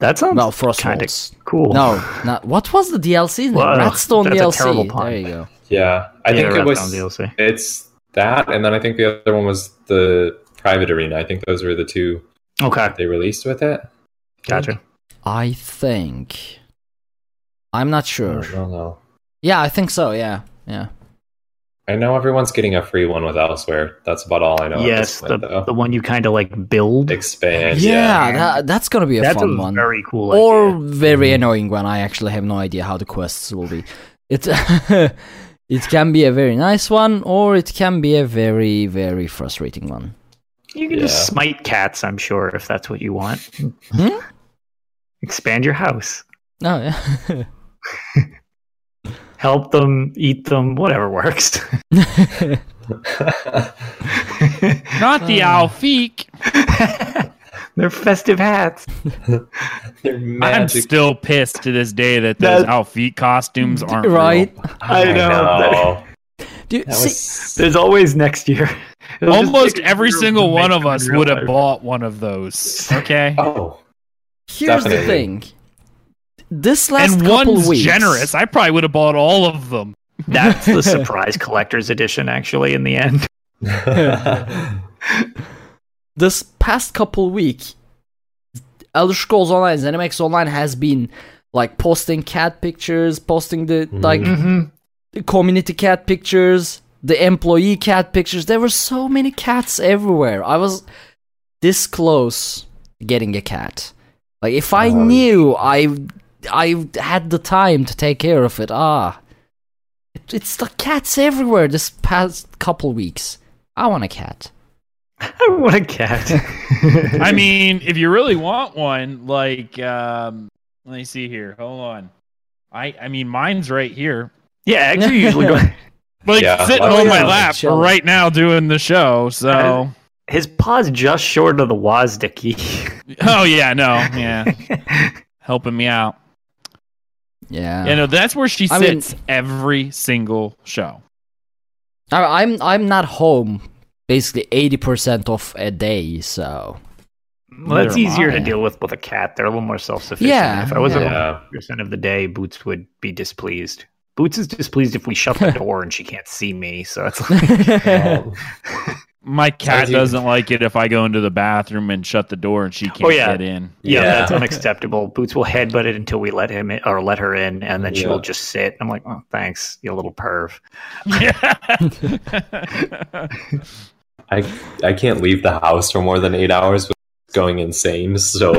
That sounds well kind of Frostwolves. cool. No, not what was the DLC? name? Well, Wrathstone that's a DLC. terrible pun. There you go. Yeah. I Yeah, think it was Wrathstone DLC. it's that and then I think the other one was the private arena. I think those were the two Okay, they released with it. gotcha. I think. I'm not sure. I sure. don't know. Yeah, I think so. Yeah, yeah. I know everyone's getting a free one with Elsweyr. That's about all I know. yes, this the point, the one you kind of like build. expand. yeah, Yeah. that, that's gonna be a That's fun a one. very cool. or idea. very mm-hmm. annoying one. I actually have no idea how the quests will be. It it can be a very nice one, or it can be a very very frustrating one. You can Yeah. just smite cats. I'm sure if that's what you want. Hmm? Expand your house. Oh yeah. Help them, eat them, whatever works. Not the Alfiq. They're festive hats. They're I'm still pissed to this day that those That- Alfiq costumes aren't right. real. I know. know. Do you, That see, was There's always next year. It'll just Almost every single one of us would have bought one of those. Okay. oh here's the thing. This last and couple one's weeks, generous. I probably would have bought all of them. That's the surprise collector's edition, actually, in the end. this past couple week, Elder Scrolls Online, ZeniMax Online has been like posting cat pictures, posting the like Mm-hmm. the community cat pictures, the employee cat pictures. There were so many cats everywhere. I was this close getting a cat. Like if I Oh. knew I I had the time to take care of it. Ah, it, it's the cats everywhere. This past couple weeks, I want a cat. I want a cat. I mean, if you really want one, like, um, let me see here. Hold on. I I mean, mine's right here, yeah, actually, usually go. like Yeah. sitting Oh, on my lap Chill. right now doing the show. So, His paw's just short of the WASD key. oh yeah, no, yeah, helping me out. Yeah. you know that's where she I mean- sits every single show. I, I'm I'm not home basically eighty percent of a day, so Well, that's easier to deal with with a cat. They're a little more self-sufficient. Yeah, if I was yeah. a percent of the day, Boots would be displeased. Boots is displeased if we shut the door and she can't see me. So it's like, Um, My cat doesn't like it if I go into the bathroom and shut the door and she can't Oh, yeah. get in. yeah, Yeah. that's unacceptable. Boots will headbutt it until we let him in, or let her in, and then she will just sit. I'm like, oh, thanks, you little perv. I I can't leave the house for more than eight hours without going insane. So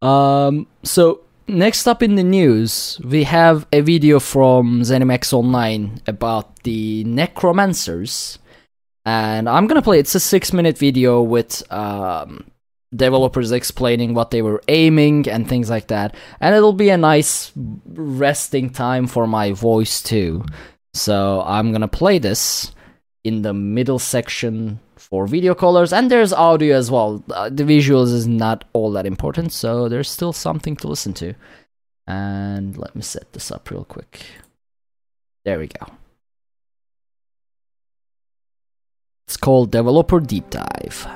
Um, so next up in the news, we have a video from ZeniMax Online about the Necromancers, and I'm gonna play. It's a six-minute video with um, developers explaining what they were aiming and things like that, and it'll be a nice resting time for my voice too. So I'm gonna play this in the middle section for video callers and there's audio as well. Uh, the visuals is not all that important so there's still something to listen to. And let me set this up real quick. There we go. It's called developer deep dive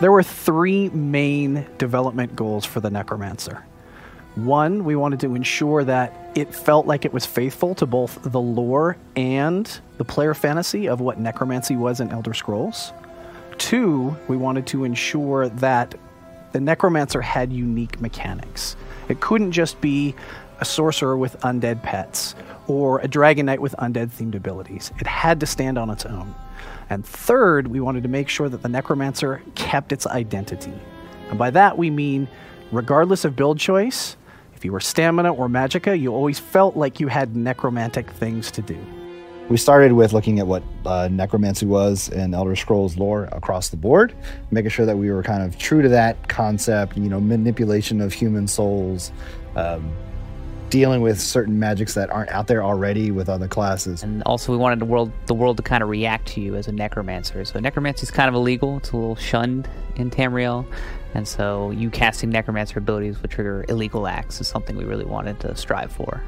There were three main development goals for the Necromancer. One, we wanted to ensure that it felt like it was faithful to both the lore and the player fantasy of what necromancy was in Elder Scrolls. Two, we wanted to ensure that the Necromancer had unique mechanics. It couldn't just be a sorcerer with undead pets or a dragon knight with undead themed abilities. It had to stand on its own. And third, we wanted to make sure that the Necromancer kept its identity. And by that, we mean, regardless of build choice, if you were stamina or magicka, you always felt like you had necromantic things to do. We started with looking at what uh, necromancy was in Elder Scrolls lore across the board, making sure that we were kind of true to that concept, you know, manipulation of human souls, um, dealing with certain magics that aren't out there already with other classes. And also, we wanted the world the world to kind of react to you as a necromancer. So necromancy is kind of illegal; it's a little shunned in Tamriel, and so you casting necromancer abilities would trigger illegal acts is something we really wanted to strive for.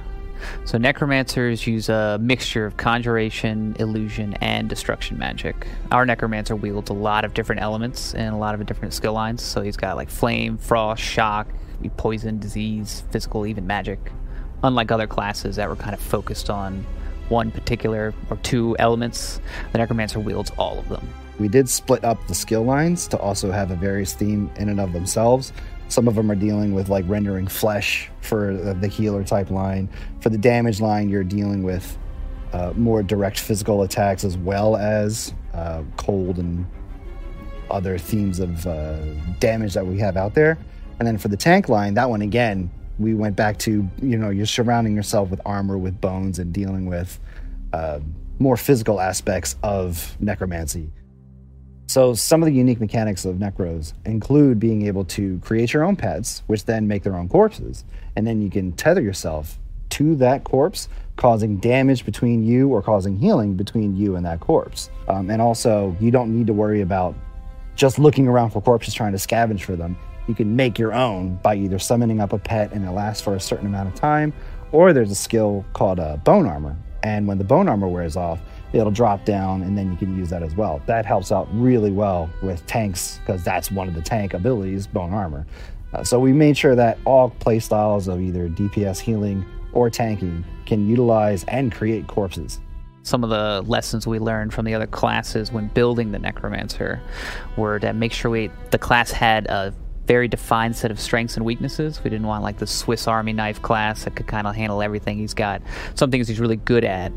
So necromancers use a mixture of conjuration, illusion, and destruction magic. Our necromancer wields a lot of different elements and a lot of different skill lines. So he's got like flame, frost, shock, poison, disease, physical, even magic. Unlike other classes that were kind of focused on one particular or two elements, the necromancer wields all of them. We did split up the skill lines to also have a various theme in and of themselves. Some of them are dealing with like rendering flesh for the healer type line. For the damage line, you're dealing with uh, more direct physical attacks as well as uh, cold and other themes of uh, damage that we have out there. And then for the tank line, that one again, we went back to you know you're surrounding yourself with armor, with bones, and dealing with uh, more physical aspects of necromancy. So some of the unique mechanics of necros include being able to create your own pets, which then make their own corpses, and then you can tether yourself to that corpse, causing damage between you or causing healing between you and that corpse. Um, and also, you don't need to worry about just looking around for corpses trying to scavenge for them. You can make your own by either summoning up a pet and it lasts for a certain amount of time, or there's a skill called uh, bone armor. And when the bone armor wears off, it'll drop down and then you can use that as well. That helps out really well with tanks because that's one of the tank abilities, bone armor. Uh, so we made sure that all playstyles of either DPS healing or tanking can utilize and create corpses. Some of the lessons we learned from the other classes when building the necromancer were to make sure we the class had a very defined set of strengths and weaknesses. We didn't want like the Swiss Army knife class that could kind of handle everything. He's got some things he's really good at,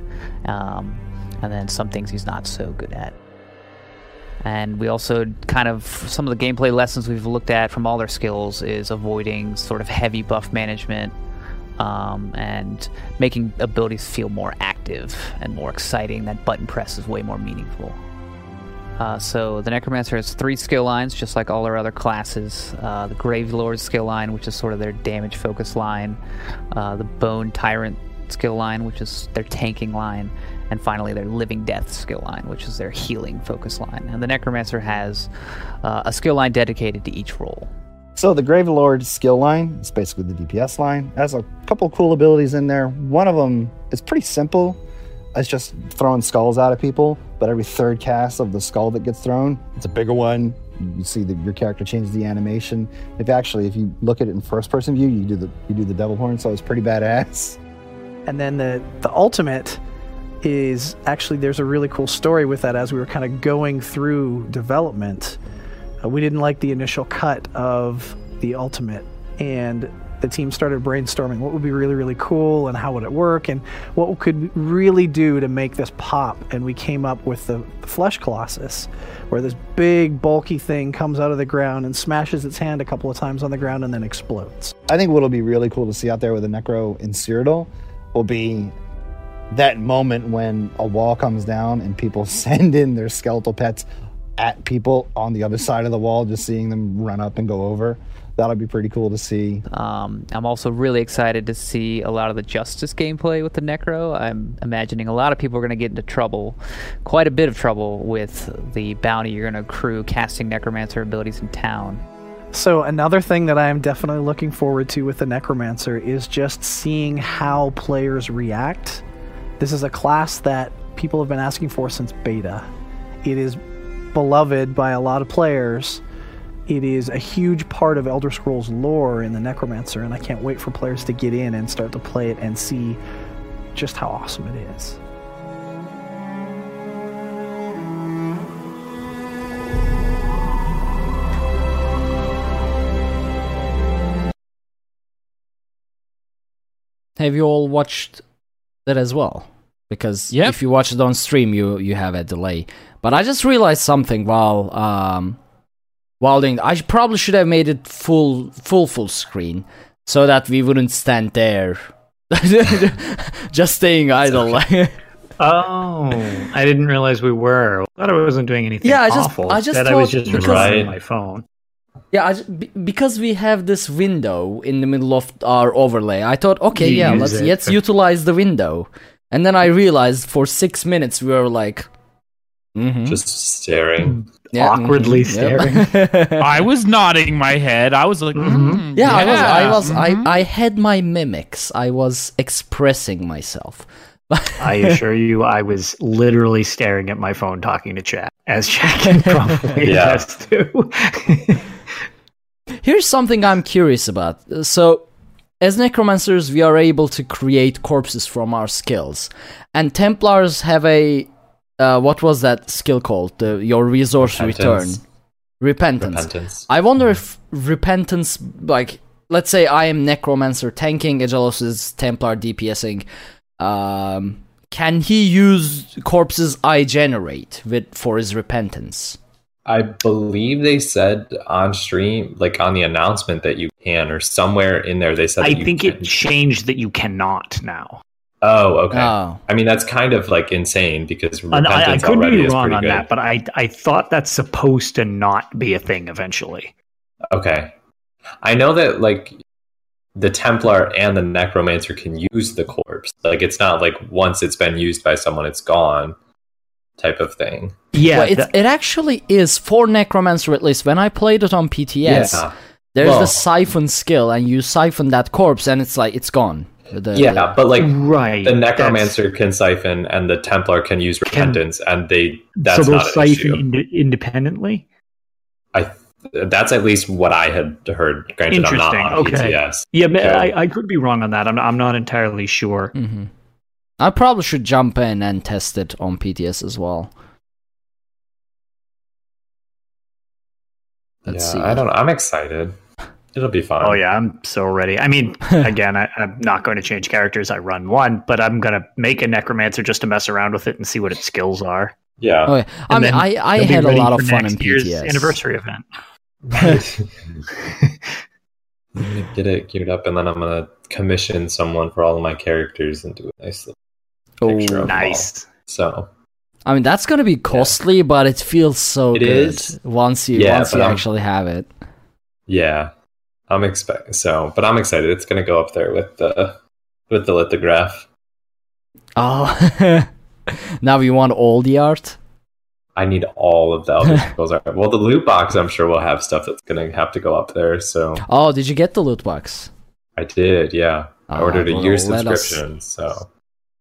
um, and then some things he's not so good at. And we also kind of some of the gameplay lessons we've looked at from all their skills is avoiding sort of heavy buff management um, and making abilities feel more active and more exciting. That button press is way more meaningful. Uh, so the Necromancer has three skill lines, just like all our other classes. Uh, the Gravelord skill line, which is sort of their damage focus line. Uh, the Bone Tyrant skill line, which is their tanking line. And finally, their Living Death skill line, which is their healing focus line. And the Necromancer has uh, a skill line dedicated to each role. So the Gravelord skill line is basically the DPS line. Has a couple cool abilities in there. One of them is pretty simple. It's just throwing skulls out at people, but every third cast of the skull that gets thrown, it's a bigger one. You see that your character changes the animation. If actually, if you look at it in first person view, you do the you do the devil horn, so it's pretty badass. And then the the ultimate is actually there's a really cool story with that as we were kind of going through development. Uh, we didn't like the initial cut of the ultimate and the team started brainstorming what would be really really cool and how would it work and what could really do to make this pop and we came up with the, the flesh colossus where this big bulky thing comes out of the ground and smashes its hand a couple of times on the ground and then explodes I think what'll be really cool to see out there with a Necro in Cyrodiil will be that moment when a wall comes down and people send in their skeletal pets at people on the other side of the wall, just seeing them run up and go over. That'll be pretty cool to see. Um, I'm also really excited to see a lot of the justice gameplay with the Necro. I'm imagining a lot of people are going to get into trouble, quite a bit of trouble, with the bounty you're going to accrue casting Necromancer abilities in town. So another thing that I am definitely looking forward to with the Necromancer is just seeing how players react. This is a class that people have been asking for since beta. It is beloved by a lot of players. It is a huge part of Elder Scrolls lore in the Necromancer, and I can't wait for players to get in and start to play it and see just how awesome it is. Have you all watched that as well? Because Yep. if you watch it on stream, you you have a delay. But I just realized something while um while doing. I probably should have made it full full full screen so that we wouldn't stand there, just staying idle. Oh, I didn't realize we were. I thought I wasn't doing anything Yeah, I just- awful. I just Instead, I was just because- recording my phone. Yeah, I, because we have this window in the middle of our overlay, I thought, okay, You yeah, let's it. let's utilize the window. And then I realized for six minutes we were like, mhm, Just staring. yeah, awkwardly mhm, yep. I was nodding my head. I was like, mm, yeah, I was, I was. I, I had my mimics. I was expressing myself. I assure you, I was literally staring at my phone talking to chat, as chat can probably Yeah. attest to. Here's something I'm curious about. So, as necromancers, we are able to create corpses from our skills, and Templars have a uh, what was that skill called? The, your resource return, Repentance. repentance. Repentance. I wonder if repentance, like, let's say I am necromancer tanking, Agelos is Templar DPSing. Um, can he use corpses I generate with for his repentance? I believe they said on stream, like on the announcement that you can, or somewhere in there they said. I that you think can. it changed that you cannot now. Oh, okay. Oh. I mean, that's kind of like insane because And I, I could already be is wrong pretty on good. that, but I I thought that's supposed to not be a thing eventually. Okay. I know that like the Templar and the Necromancer can use the corpse. Like it's not like once it's been used by someone, it's gone type of thing. Yeah, well, it, that- it actually is for Necromancer at least. When I played it on PTS, Yeah. there's Well- the siphon skill, and you siphon that corpse, and it's like it's gone. The- Yeah, but like right. the that's- Necromancer can siphon and the Templar can use repentance and they that's so not those an siphon issue. ind- independently. I that's at least what I had heard. Granted, I'm not Interesting, on okay. PTS. Yeah, ma- I, I could be wrong on that. I'm I'm not entirely sure. hmm I probably should jump in and test it on PTS as well. Let's yeah, see. I don't know. I'm excited. It'll be fun. Oh yeah, I'm so ready. I mean, again, I, I'm not going to change characters. I run one, but I'm going to make a necromancer just to mess around with it and see what its skills are. Yeah. Oh, yeah. I mean, I, I had a lot of for fun in next year's PTS. anniversary event. I'm gonna get it geared up and then I'm gonna commission someone for all of my characters and do a nice little Oh, picture of. Nice. So I mean, that's gonna be costly, but it feels so It good is. once you Yeah, once you I'm- actually have it. yeah. I'm expecting so but I'm excited. It's gonna go up there with the with the lithograph. Oh, now we want all the art. I need all of the Elder art. Well the loot box I'm sure will have stuff that's gonna have to go up there, so Oh, did you get the loot box? I did, yeah. I Ah, ordered a well, year let us- subscription, so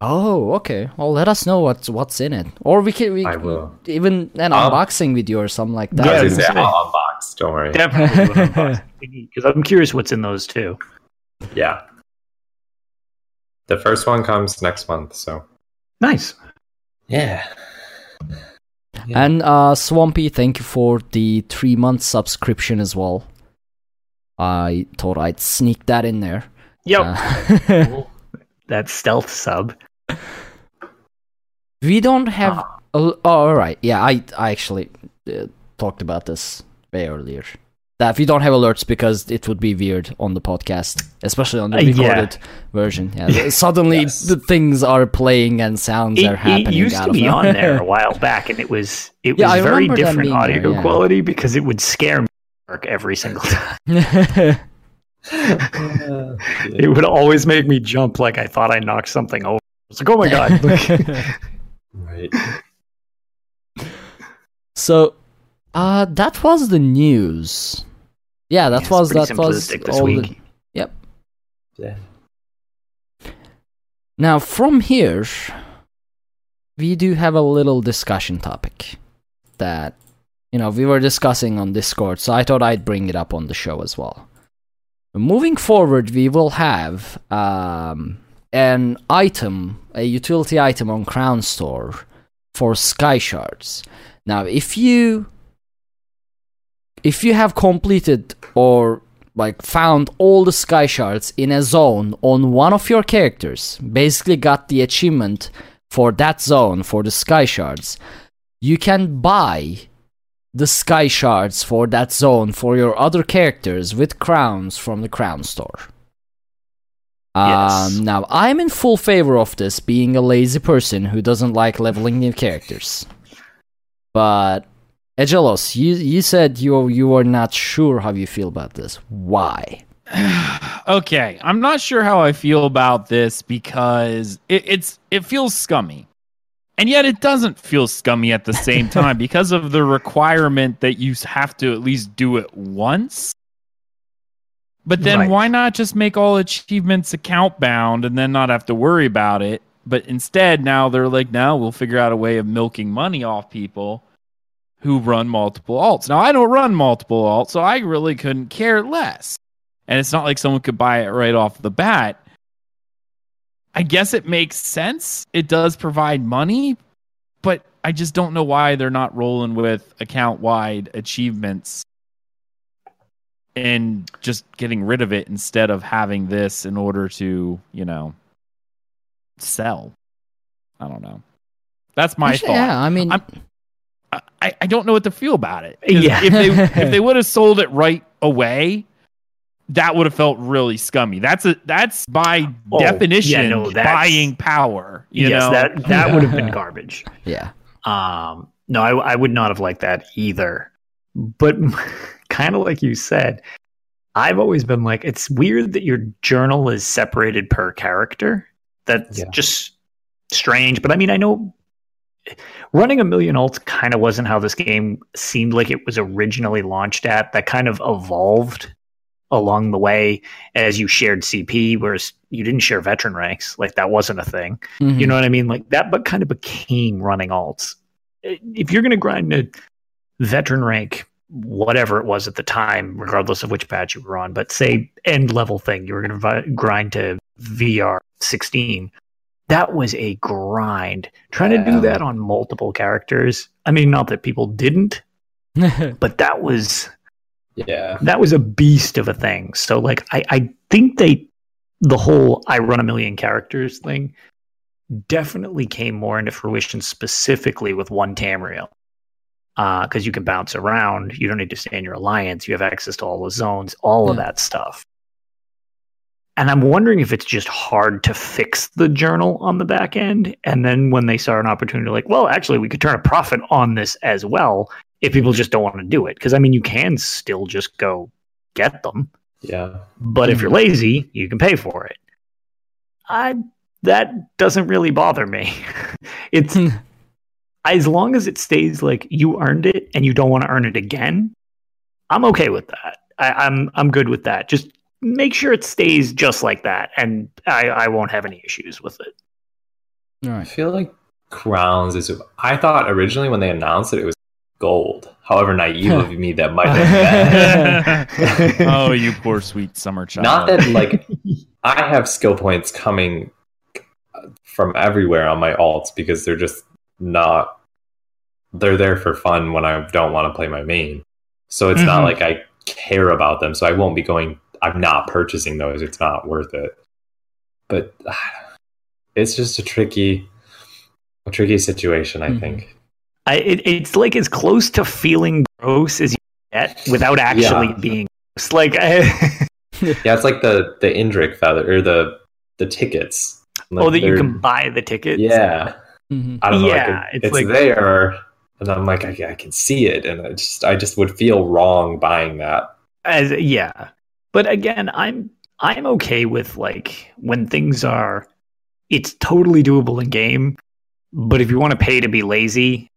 Oh, okay. Well, let us know what's what's in it, or we can we I will. even an I'll- unboxing video or something like that. Yeah, was I gonna was say, gonna say. I'll unbox, don't worry. Definitely because I'm curious what's in those too. Yeah. The first one comes next month, so Nice. yeah. And uh, Swampy, thank you for the three month subscription as well. I thought I'd sneak that in there. Yep. Uh, that stealth sub. we don't have. Oh, all right. Yeah, I I actually uh, talked about this way earlier. That we don't have alerts because it would be weird on the podcast, especially on the Uh, yeah. recorded version. Yeah, suddenly Yes. the things are playing and sounds It, are happening. it used out to of be on there a while back, and it was it Yeah, was I very different being there, audio yeah. quality because it would scare me every single time. It would always make me jump like I thought I knocked something over. It's like, oh my god! Right. So, uh, that was the news. Yeah, that it's was that was simplistic this all the- week. Yep. Yeah. Now from here, we do have a little discussion topic that you know we were discussing on Discord, so I thought I'd bring it up on the show as well. Moving forward, we will have um, an item, a utility item on Crown Store for Sky Shards. Now, if you if you have completed or like found all the sky shards in a zone on one of your characters, basically got the achievement for that zone for the sky shards, you can buy the sky shards for that zone for your other characters with crowns from the crown store. Yes. Um, now, I'm in full favor of this, being a lazy person who doesn't like leveling new characters. But Egelos, you you said you you were not sure how you feel about this. Why? okay, I'm not sure how I feel about this because it, it's it feels scummy, and yet it doesn't feel scummy at the same time because of the requirement that you have to at least do it once. But then Right. why not just make all achievements account bound and then not have to worry about it? But instead, now they're like, no, we'll figure out a way of milking money off people who run multiple alts. Now, I don't run multiple alts, so I really couldn't care less. And it's not like someone could buy it right off the bat. I guess it makes sense. It does provide money, but I just don't know why they're not rolling with account wide achievements and just getting rid of it instead of having this in order to, you know, sell. I don't know. That's my Actually, thought. Yeah, I mean, I'm- I- I, I don't know what to feel about it. Yeah. if they if they would have sold it right away, that would have felt really scummy. That's a that's by Oh, yeah, definition no, that's- buying power. You yes, know? that that would have been garbage. Yeah. Um, no, I, I would not have liked that either. But kind of like you said, I've always been like, it's weird that your journal is separated per character. That's Yeah. just strange. But I mean, I know running a million alts kind of wasn't how this game seemed like it was originally launched at. That kind of evolved along the way as you shared CP, whereas you didn't share veteran ranks. Like that wasn't a thing. Mhm. You know what I mean? Like that, but kind of became running alts. If you're going to grind a veteran rank, whatever it was at the time, regardless of which patch you were on, but say end level thing, you were going to vi- grind to VR 16. That was a grind. Trying to do that on multiple characters. I mean, not that people didn't, but that was Yeah. that was a beast of a thing. So like I, I think they the whole I run a million characters thing definitely came more into fruition specifically with one Tamriel. Uh, because you can bounce around, you don't need to stay in your alliance, you have access to all the zones, all of that stuff. And I'm wondering if it's just hard to fix the journal on the back end. And then when they saw an opportunity, like, well, actually, we could turn a profit on this as well if people just don't want to do it. Because I mean, you can still just go get them, Yeah. but if you're lazy, you can pay for it. I that doesn't really bother me. it's hmm. as long as it stays like you earned it and you don't want to earn it again. I'm okay with that. I, I'm I'm good with that. Just make sure it stays just like that, and I, I won't have any issues with it. I feel like crowns is. I thought originally when they announced it, it was gold. However naive of me that might have been. oh, you poor sweet summer child. Not that like I have skill points coming from everywhere on my alts because they're just not. They're there for fun when I don't want to play my main. So it's not Mhm. like I care about them. So I won't be going. I'm not purchasing those. It's not worth it. But it's just a tricky, a tricky situation. I Mhm. think. I, it, it's like as close to feeling gross as you get without actually Yeah. being. It's like I, Yeah, it's like the the Indrik feather or the the tickets. Like oh that you can buy the tickets. Yeah, Mhm. I don't know. Yeah, like, it's it's, like- there, and I'm like, I, I can see it, and I just I just would feel wrong buying that. as yeah but again i'm i'm okay with like when things are it's totally doable in game but if you want to pay to be lazy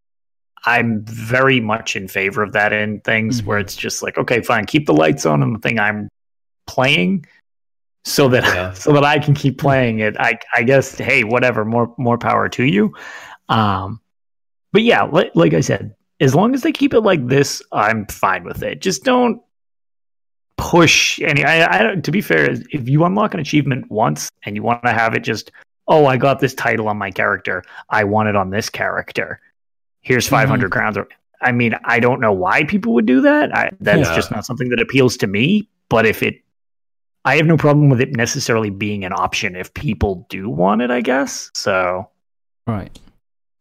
i'm very much in favor of that in things Mhm. where it's just like okay fine keep the lights on on the thing i'm playing so that Yeah. so that i can keep playing it i i guess hey whatever more more power to you um but yeah like, like i said as long as they keep it like this i'm fine with it just don't push any I, I to be fair if you unlock an achievement once and you want to have it just oh i got this title on my character i want it on this character here's 500 mm-hmm. crowns i mean i don't know why people would do that I, that's Yeah. just not something that appeals to me but if it i have no problem with it necessarily being an option if people do want it i guess so Right.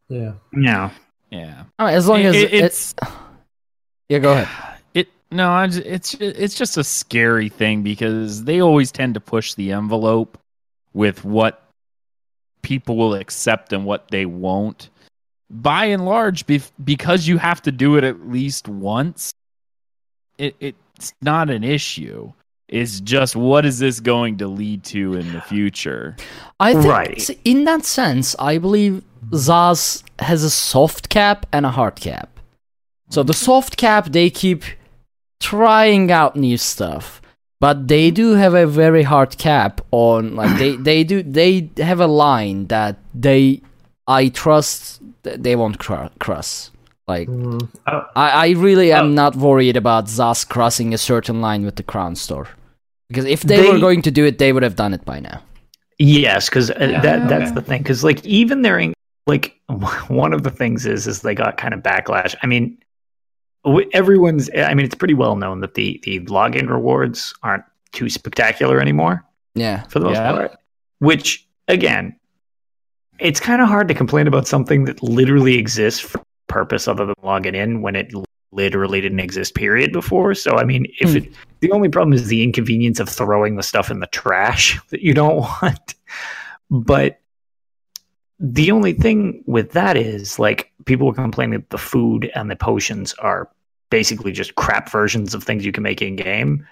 Yeah, yeah yeah. Oh, as long as It- it's. Yeah, go ahead. It no, I just, it's it's just a scary thing because they always tend to push the envelope with what people will accept and what they won't. By and large, bef- because you have to do it at least once, it, it's not an issue. It's just what is this going to lead to in the future? I think Right. in that sense, I believe ZOS has a soft cap and a hard cap. So the soft cap, they keep trying out new stuff, but they do have a very hard cap on like they they do they have a line that they I trust th- they won't cr- cross. Like I don't, I, I really am Oh. not worried about ZOS crossing a certain line with the Crown Store. Because if they, were going to do it, they would have done it by now. Yes, because uh, Yeah, that that's the thing. Because like even their in- like one of the things is is they got kind of backlash. I mean, w- everyone's. I mean, it's pretty well known that the the login rewards aren't too spectacular anymore Yeah. for the most Yeah. part. Which again, it's kind of hard to complain about something that literally exists for the purpose other than logging in when it literally didn't exist period before. So I mean, if hmm. it the only problem is the inconvenience of throwing the stuff in the trash that you don't want. But the only thing with that is like people were complaining that the food and the potions are basically just crap versions of things you can make in game.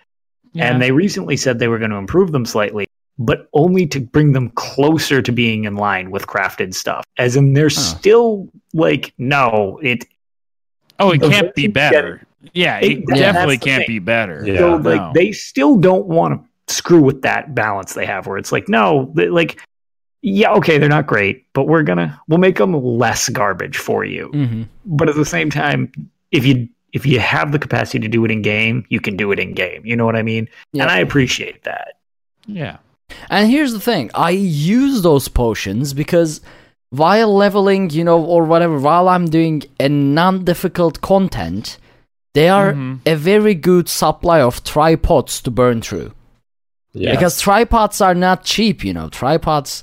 Yeah. And they recently said they were going to improve them slightly, but only to bring them closer to being in line with crafted stuff. As in, they're still like, no, it. oh, it can't be versions better. Yeah, it It- definitely can't thing. be better. Yeah. So like, No. they still don't want to screw with that balance they have, where it's like, no, they- like, yeah, okay, they're not great, but we're gonna we'll make them less garbage for you. hmm But at the same time, if you if you have the capacity to do it in game, you can do it in game. You know what I mean? Yeah. And I appreciate that. yeah. And here's the thing I use those potions because while leveling, you know, or whatever, while I'm doing a non difficult content, they are Mhm. a very good supply of tripods to burn through. Yeah. Because tripods are not cheap, you know. Tripods,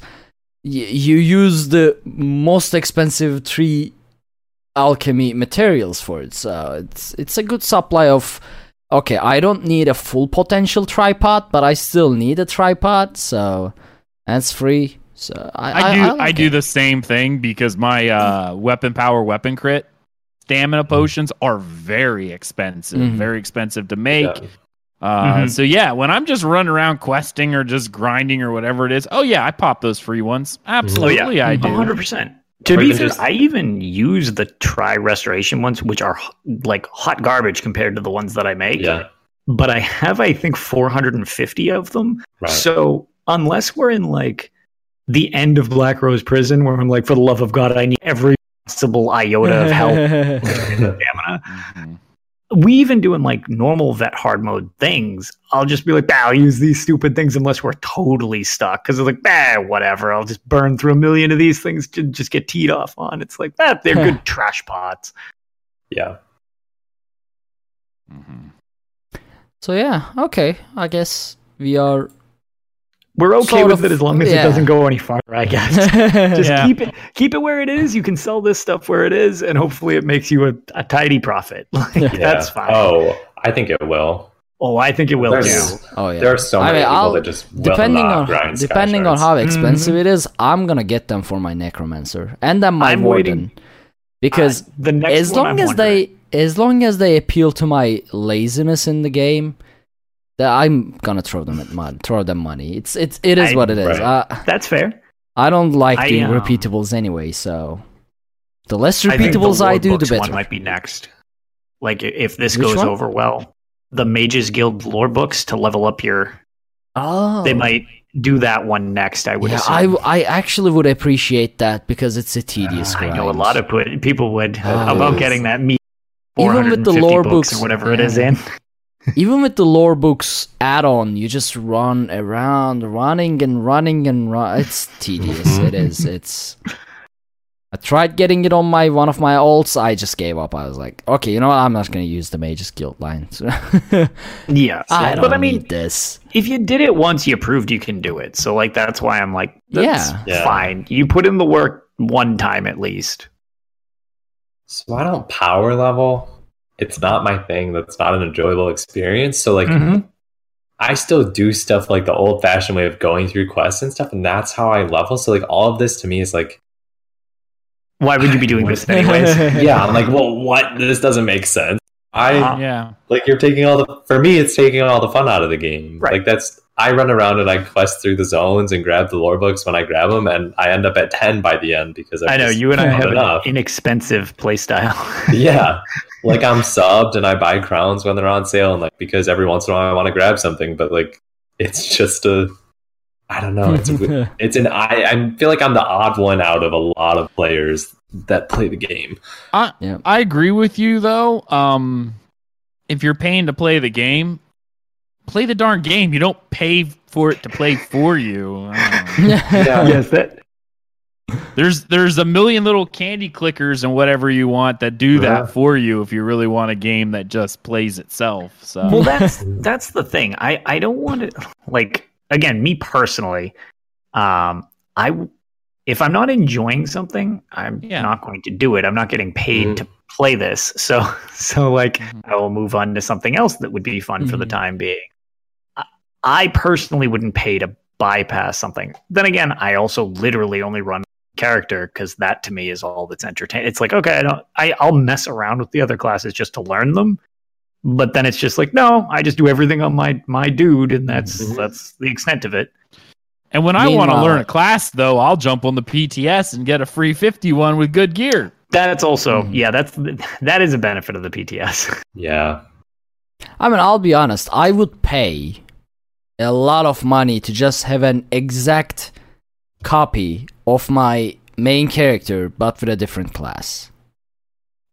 y- you use the most expensive tree alchemy materials for it. So it's it's a good supply of. Okay, I don't need a full potential tripod, but I still need a tripod. So that's free. So I, I do I, like do it. the same thing because my uh, weapon power weapon crit stamina potions are very expensive, Mhm. very expensive to make. Yeah. Uh, Mhm. So yeah, when I'm just running around questing or just grinding or whatever it is, oh yeah, I pop those free ones. Absolutely, I do. hundred percent. To Or be even fair, just- I even use the tri restoration ones, which are like hot garbage compared to the ones that I make. Yeah. But I have, I think, 450 of them. Right. So unless we're in like the end of Black Rose Prison, where I'm like, for the love of God, I need every possible iota of help and stamina. Mhm. We even doing like normal vet hard mode things. I'll just be like, bah, I'll use these stupid things unless we're totally stuck. Because it's like, bah, whatever. I'll just burn through a million of these things to just get teed off on. It's like, that they're good trash pots. yeah. Mhm. so yeah, okay. I guess we are. We're okay Sort with of, it as long as yeah. it doesn't go any farther, I guess. just Yeah. keep it keep it where it is. You can sell this stuff where it is, and hopefully it makes you a, a tidy profit. Like, Yeah. That's fine. Oh, I think it will. Oh, I think it will There's- too. Oh yeah. There are so I many mean, people I'll- that just will depending not on grind depending on how expensive Mhm. it is, I'm gonna get them for my necromancer and then my I'm warden waiting- because Uh, the next as long I'm as they as long as they appeal to my laziness in the game, that I'm gonna throw them at mon- throw them money. It's it's it is I- what it is. Right. Uh, that's fair. I don't like I, doing um, repeatables anyway, so the less I the repeatables I, do, the better. One might be next. Like if this Which goes one? over well, the Mages Guild lore books to level up your. oh, They might do that one next. I would. Yeah, assume. I I actually would appreciate that because it's a tedious. I know a lot of people would Oh. about getting that meat. Even with the lore books books, or whatever it is in. Even with the lore books add-on you just run around running and running and run it's tedious it mm-hmm. is it's i tried getting it on my one of my alts i just gave up i was like okay you know what i'm not going to use the mages guild line Yeah, i don't but I mean, need this if you did it once, you proved you can do it. So like that's why I'm like, that's Yeah. Yeah. fine. You put in the work one time at least. So I don't power level. It's not my thing. That's not an enjoyable experience. So like Mhm. I still do stuff like the old fashioned way of going through quests and stuff, and that's how I level. So like all of this to me is like Why would you be doing this anyways? Yeah, I'm like, well what? This doesn't make sense. I Uh-huh. Yeah. like you're taking all the for me it's taking all the fun out of the game. Right. Like that's I run around and I quest through the zones and grab the lore books when I grab them, and I end up at ten by the end because I've I know just you and I have enough. an inexpensive playstyle. yeah like i'm subbed and i buy crowns when they're on sale and like because every once in a while i want to grab something but like it's just a i don't know it's a, it's an i i feel like i'm the odd one out of a lot of players that play the game I Yeah. I agree with you though. Um, if you're paying to play the game, play the darn game. You don't pay for it to play for you. I don't know. Yeah. yes, that there's there's a million little candy clickers and whatever you want that do Yeah. that for you if you really want a game that just plays itself. So well that's that's the thing i i don't want to like again me personally um i if I'm not enjoying something, I'm Yeah. not going to do it. I'm not getting paid Mhm. to play this. So so like Mhm. I will move on to something else that would be fun for the Mhm. time being. I, I personally wouldn't pay to bypass something. Then again, I also literally only run character because that to me is all that's entertaining. It's like okay, I don't I, I'll mess around with the other classes just to learn them. But then it's just like, no, I just do everything on my my dude, and that's Mhm. that's the extent of it. And when I want to learn a class, though, I'll jump on the PTS and get a free 51 with good gear. That's also Mhm. yeah, that's that is a benefit of the PTS. Yeah. I mean, I'll be honest. I would pay a lot of money to just have an exact copy of my main character, but with a different class.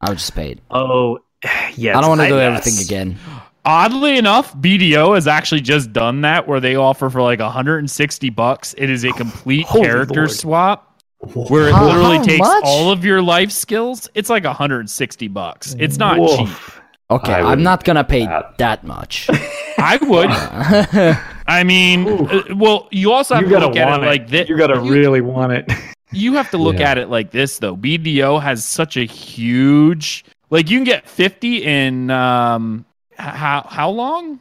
I would just pay it. oh, yeah. I don't want to do yes. everything again. Oddly enough, BDO has actually just done that where they offer for like 160 bucks. It is a complete Holy character Lord. swap where it How- literally how takes much? all of your life skills. It's like 160 bucks. It's not Woof. cheap. Okay, I I'm wouldn't not gonna pay that. that much. I would. I mean, uh, well, you also have You to gotta look at it it. like this. You gotta really want it. you have to look Yeah. at it like this though. BDO has such a huge like you can get 50 in um how how long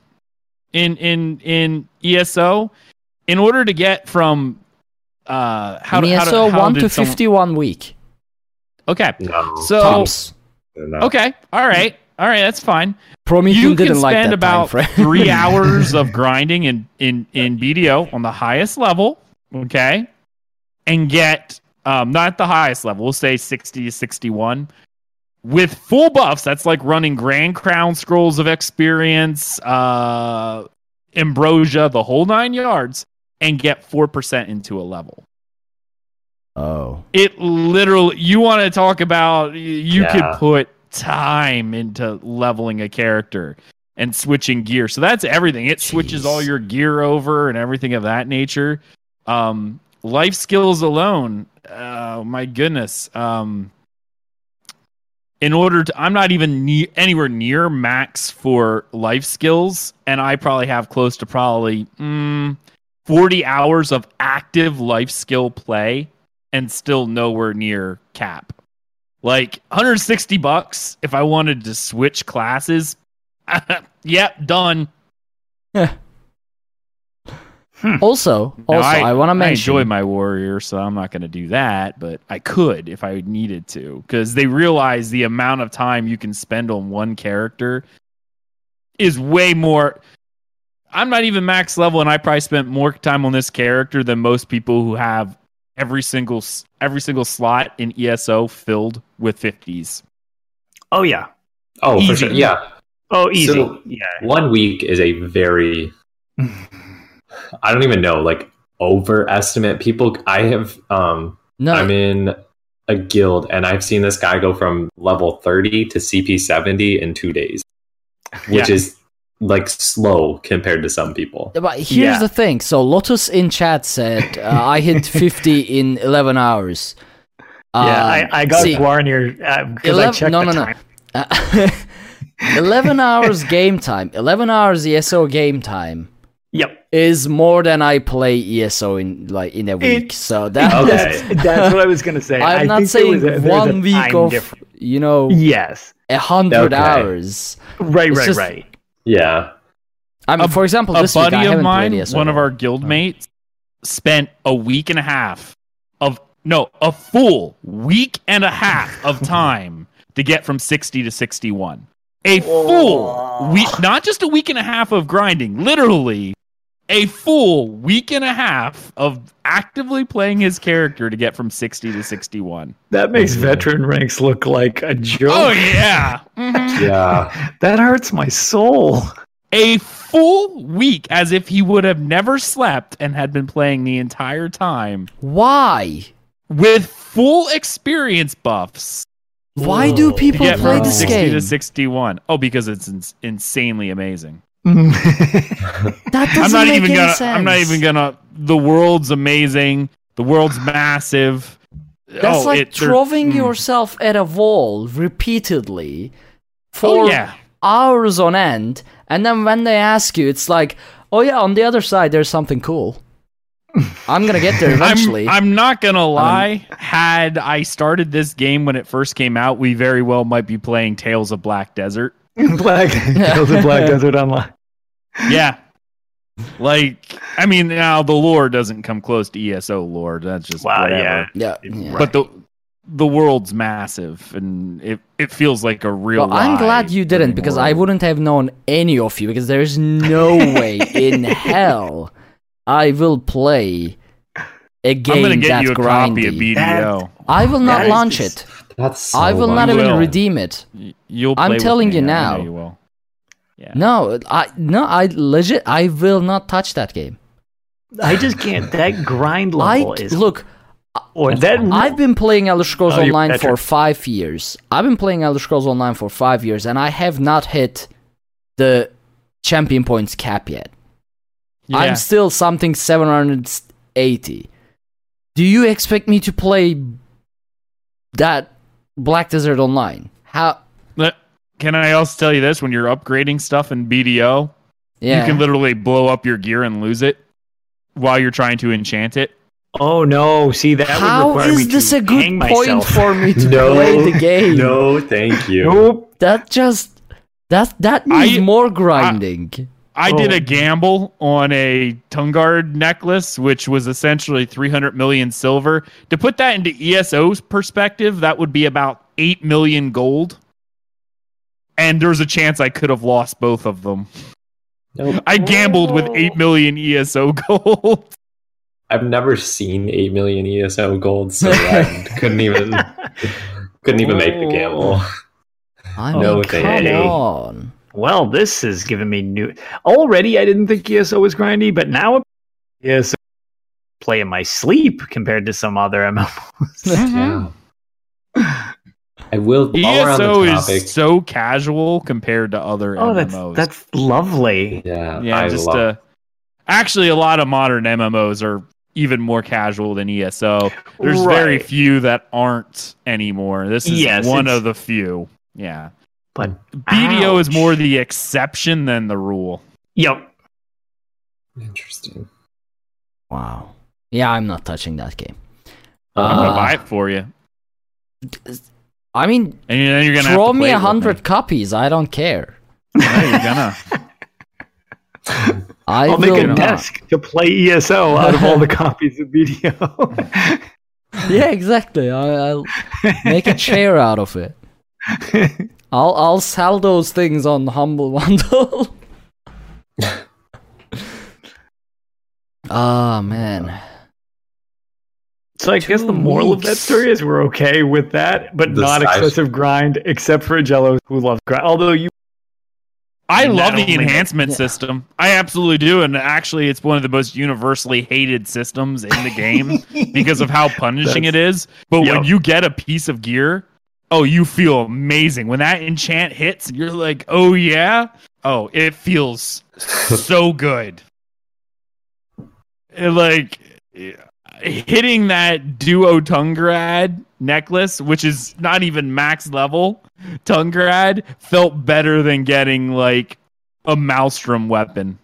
in in in ESO in order to get from uh how to, Me how to, so how one to someone- fifty-one week Okay. No. So tops. okay. All right. All right, that's fine. Promethean you didn't can like spend that about time three hours of grinding in, in, in BDO on the highest level, okay, and get um, not the highest level. We'll say sixty to sixty-one with full buffs. That's like running Grand Crown Scrolls of Experience, uh, Ambrosia, the whole nine yards, and get four percent into a level. Oh, It literally, you want to talk about, you Yeah. could put time into leveling a character and switching gear. So that's everything. It switches all your gear over and everything of that nature. Um, life skills alone, oh my goodness. Um, in order to, I'm not even ne- anywhere near max for life skills, and I probably have close to probably mm, 40 hours of active life skill play and still nowhere near cap. Like 160 bucks if I wanted to switch classes. yep, done. also, Now, also, I, want to mention. I enjoy my warrior, so I'm not going to do that, but I could if I needed to because they realize the amount of time you can spend on one character is way more. I'm not even max level, and I probably spent more time on this character than most people who have every single every single slot in ESO filled with 50s. oh yeah. Oh, for sure. Yeah. Oh easy. So- yeah. One week is a very I don't even know, like overestimate people. I have um no, I'm in a guild and I've seen this guy go from level 30 to CP 70 in 2 days, which Yeah. is like slow compared to some people. But here's Yeah. the thing. So Lotus in chat said uh, I hit 50 in 11 hours. yeah, Um, I, I got see, Guarnier because I 11 checked no, the no, no. time. 11 hours game time. 11 hours ESO game time Yep. is more than I play ESO in like in a week. It's- so that Okay. That's, that's what I was gonna say. I I'm not think saying was a- one week of difference. you know Yes. a hundred Okay. hours. Right. It's Right. just- right. Yeah. I mean, A- for example, a this week buddy I of mine, played ESO. one of yet. our guildmates, spent a week and a half of no, a full week and a half of time to get from 60 to 61. A full week, not just a week and a half of grinding, literally a full week and a half of actively playing his character to get from 60 to 61. That makes veteran ranks look like a joke. Oh yeah. Mhm. Yeah. That hurts my soul. a full week as if he would have never slept and had been playing the entire time Why? with full experience buffs Why do people play from this 60 game? to 61 oh because it's ins- insanely amazing That doesn't i'm not make even any gonna sense. i'm not even gonna the world's amazing the world's massive That's oh, like it- throwing mm. yourself at a wall repeatedly for oh yeah hours on end, and then when they ask you, it's like, oh yeah, on the other side there's something cool. I'm gonna get there eventually. I'm, I'm not gonna lie. Had I started this game when it first came out, we very well might be playing Tales of Black Desert. Black Tales of Black Desert Online. Yeah. Like, I mean, now the lore doesn't come close to ESO lore. That's just Wow, whatever. yeah. yeah, yeah. But the the world's massive, and it it feels like a real. Well, I'm glad you didn't living because I wouldn't have known any of you because there's no way in hell I will play a game I'm gonna get that you a copy of grindy. BDO. I will not launch just- it. That's so I will not You even will. redeem it. You'll. I'm telling you now. you will. Yeah. No, I no, I legit, I will not touch that game. I just can't. That grind I level is look. or that. I've been playing Elder Scrolls Oh, Online for five years. I've been playing Elder Scrolls Online for five years, and I have not hit the champion points cap yet. Yeah. I'm still something 780. Do you expect me to play that Black Desert Online? How? Can I also tell you this? When you're upgrading stuff in BDO, Yeah. you can literally blow up your gear and lose it while you're trying to enchant it. oh no! See that would How require me this to a good point myself. for me to no, play the game? No, thank you. Nope. That just that that I- needs more grinding. I did Oh. a gamble on a Tungrad necklace, which was essentially 300 million silver. To put that into ESO's perspective, that would be about 8 million gold. And there's a chance I could have lost both of them. Nope. I gambled with 8 million ESO gold. I've never seen eight million ESO gold, so I couldn't even couldn't even make the gamble. I Oh, mean, no, come thank on. Well, this has given me new. Already, I didn't think ESO was grindy, but now ESO play in my sleep compared to some other MMOs. Yeah. I will. While we're on ESO is so casual compared to other oh, that's MMOs. that's lovely. yeah, yeah, I just love. uh, actually a lot of modern MMOs are even more casual than ESO. There's very few that aren't anymore. This is Yes, one of the few. Yeah. But BDO is more the exception than the rule. Yep. Interesting. Wow. Yeah, I'm not touching that game. I'm gonna Uh, buy it for you. I mean, And then you're gonna have throw me a hundred copies. I don't care. Yeah, you're gonna. I I'll make a not. desk to play ESO out of all the copies of BDO. Yeah, exactly. I, I'll make a chair out of it. I'll I'll sell those things on Humble Bundle. Ah man. so I guess the Two moral of that story is we're okay with that, but The not size- excessive grind, except for Jello who loves grind. Although you I And love the enhancement Yeah. system. I absolutely do, and actually, it's one of the most universally hated systems in the game because of how punishing it is. But when you get a piece of gear, oh, you feel amazing. When that enchant hits, you're like, oh yeah, oh, it feels so good. And, like hitting that duo Tungrad necklace, which is not even max level Tungrad, felt better than getting like a Maelstrom weapon.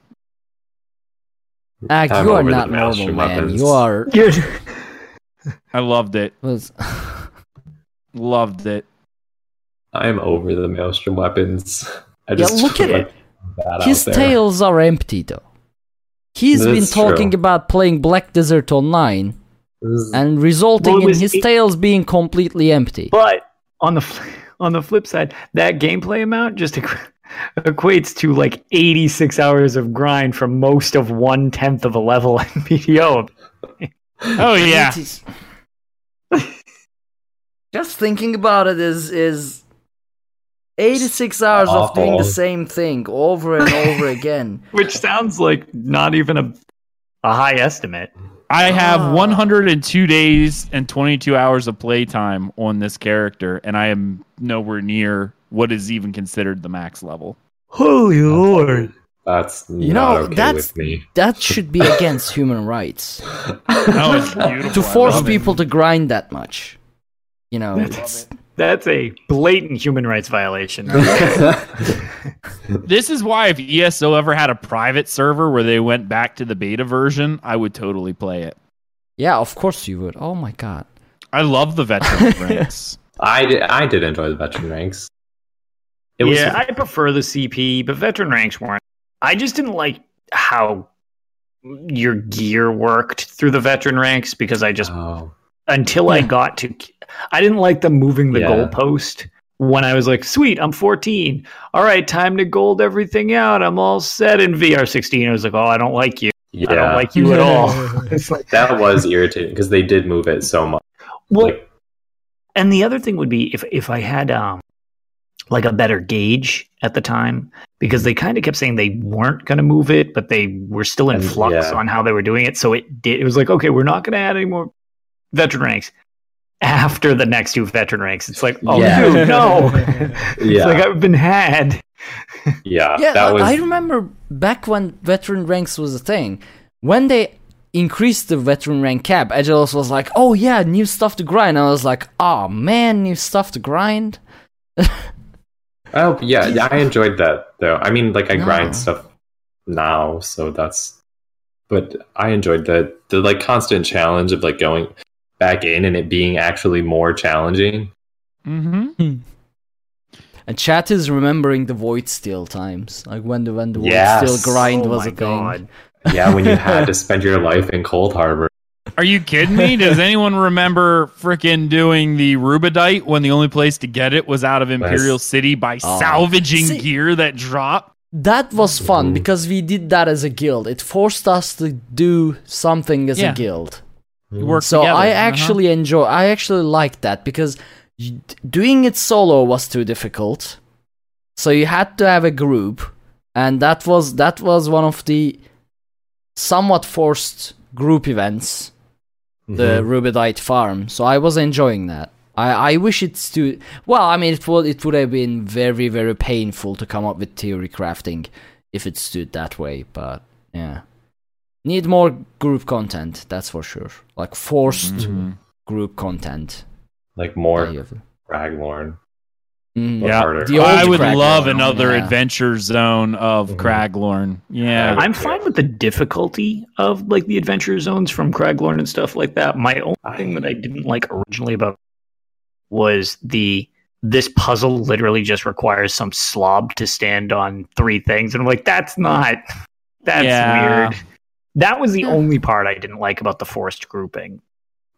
Ah, Ag, I'm you are not normal, man. weapons. You are I loved it. was Loved it. I'm over the Maelstrom weapons. I Yeah, look at put it. his out tails are empty though. He's been talking true. about playing Black Desert Online and resulting Well, in his eight- tails being completely empty. But on the on the flip side, that gameplay amount just equates to like 86 hours of grind for most of one tenth of a level in BDO. Oh yeah. It is- Just thinking about it is is 86 hours of doing the same thing over and over again. Which sounds like not even a a high estimate. I have Ah. 102 days and 22 hours of playtime on this character, and I am nowhere near what is even considered the max level. Holy lord! That's You know, okay that's with me. that should be against human rights Oh, it's beautiful. to force love it. people to grind that much. You know, That's, That's a blatant human rights violation. This is why if ESO ever had a private server where they went back to the beta version, I would totally play it. Yeah, of course you would. Oh my god. I love the veteran ranks. I did, I did enjoy the veteran ranks. It was yeah, I prefer the CP, but veteran ranks weren't. I just didn't like how your gear worked through the veteran ranks because I just oh, until I got to I didn't like them moving the Yeah. goalpost when I was like, sweet, I'm 14. All right, time to gold everything out. I'm all set in VR16. I was like, oh, I don't like you. I don't like you at all. it's like, that was irritating because they did move it so much. well, Like, and the other thing would be if if I had um like a better gauge at the time because they kind of kept saying they weren't going to move it, but they were still in And- flux yeah. on how they were doing it. So it did. It was like, okay, we're not going to add any more veteran ranks after the next two veteran ranks. It's like, oh Yeah. dude, no. it's like I've been had. yeah, Yeah, that I- was I remember back when veteran ranks was a thing. When they increased the veteran rank cap, Agilos was like, "Oh yeah, new stuff to grind." I was like, "Oh man, new stuff to grind." Oh yeah, yeah, I enjoyed that though. I mean, like I No. grind stuff now, so that's. But I enjoyed the the like constant challenge of like going back in and it being actually more challenging. mm-hmm. And chat is remembering the void steel times, like when the when the Yes. void steel grind oh was my a thing. Yeah, when you had to spend your life in Coldharbour. Are you kidding me? Does anyone remember frickin' doing the Rubedite when the only place to get it was out of Imperial City by Oh. salvaging See- gear that dropped? That was fun Mhm. because we did that as a guild. It forced us to do something as Yeah. a guild. You work So together. I Uh-huh. actually enjoy. I actually liked that because doing it solo was too difficult. So you had to have a group, and that was that was one of the somewhat forced group events. The Mhm. Rubedite farm. So I was enjoying that. I, I wish it's to well, I mean it would it would have been very very painful to come up with theory crafting if it stood that way, but yeah. Need more group content, that's for sure. Like forced Mhm. group content. like more that you have- Craglorn. Mm. Yeah, harder. The I would Craglorn, love another yeah. adventure zone of Mhm. Craglorn. Yeah. I- I'm fine with the difficulty of like the adventure zones from Craglorn and stuff like that. My only thing that I didn't like originally about was the this puzzle literally just requires some slob to stand on three things, and I'm like, that's not that's Yeah. weird. That was the hmm. only part I didn't like about the forced grouping.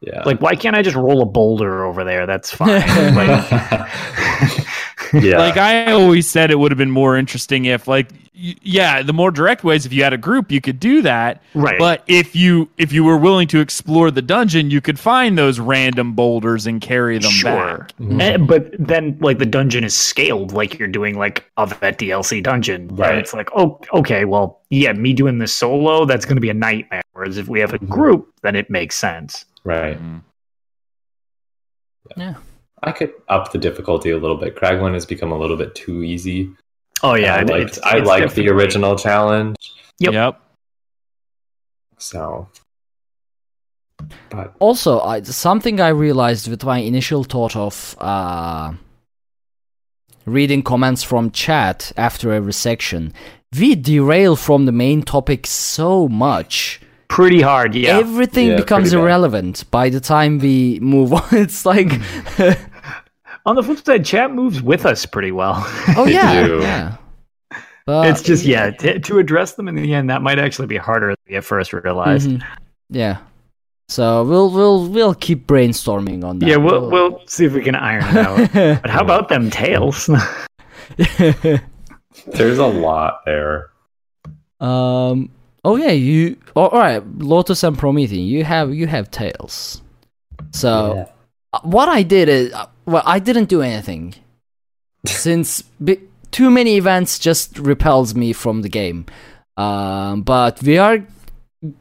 Yeah. Like, why can't I just roll a boulder over there? That's fine. like, yeah. Like I always said, it would have been more interesting if, like, y- yeah, the more direct ways. If you had a group, you could do that. right. But if you if you were willing to explore the dungeon, you could find those random boulders and carry them Sure. back. Mhm. Eh, but then, like the dungeon is scaled, like you're doing like a vet DLC dungeon, Right. And it's like, oh, okay, well, yeah, me doing this solo, that's going to be a nightmare. Whereas if we have a Mhm. group, then it makes sense. right. Mhm. I could up the difficulty a little bit. Craglorn has become a little bit too easy. Oh yeah, I it- liked, it's- I it's liked the original challenge. Yep. Yep. So, but Also, I, something I realized with my initial thought of uh, reading comments from chat after every section, we derail from the main topic so much. Pretty hard, yeah. Everything Yeah, becomes pretty bad. irrelevant by the time we move on. It's like, On the flip side, chat moves with us pretty well. oh yeah, yeah. But, it's just yeah, t- to address them in the end, that might actually be harder than we at first realized. Mhm. yeah. So we'll we'll we'll keep brainstorming on that. Yeah, we'll we'll see if we can iron it out. but how about them tails? there's a lot there. Um. Oh yeah, you. Oh, all right, Lotus and Promethean. You have you have tails. So uh, what I did is, uh, well, I didn't do anything, since bi- too many events just repels me from the game. Um, but we are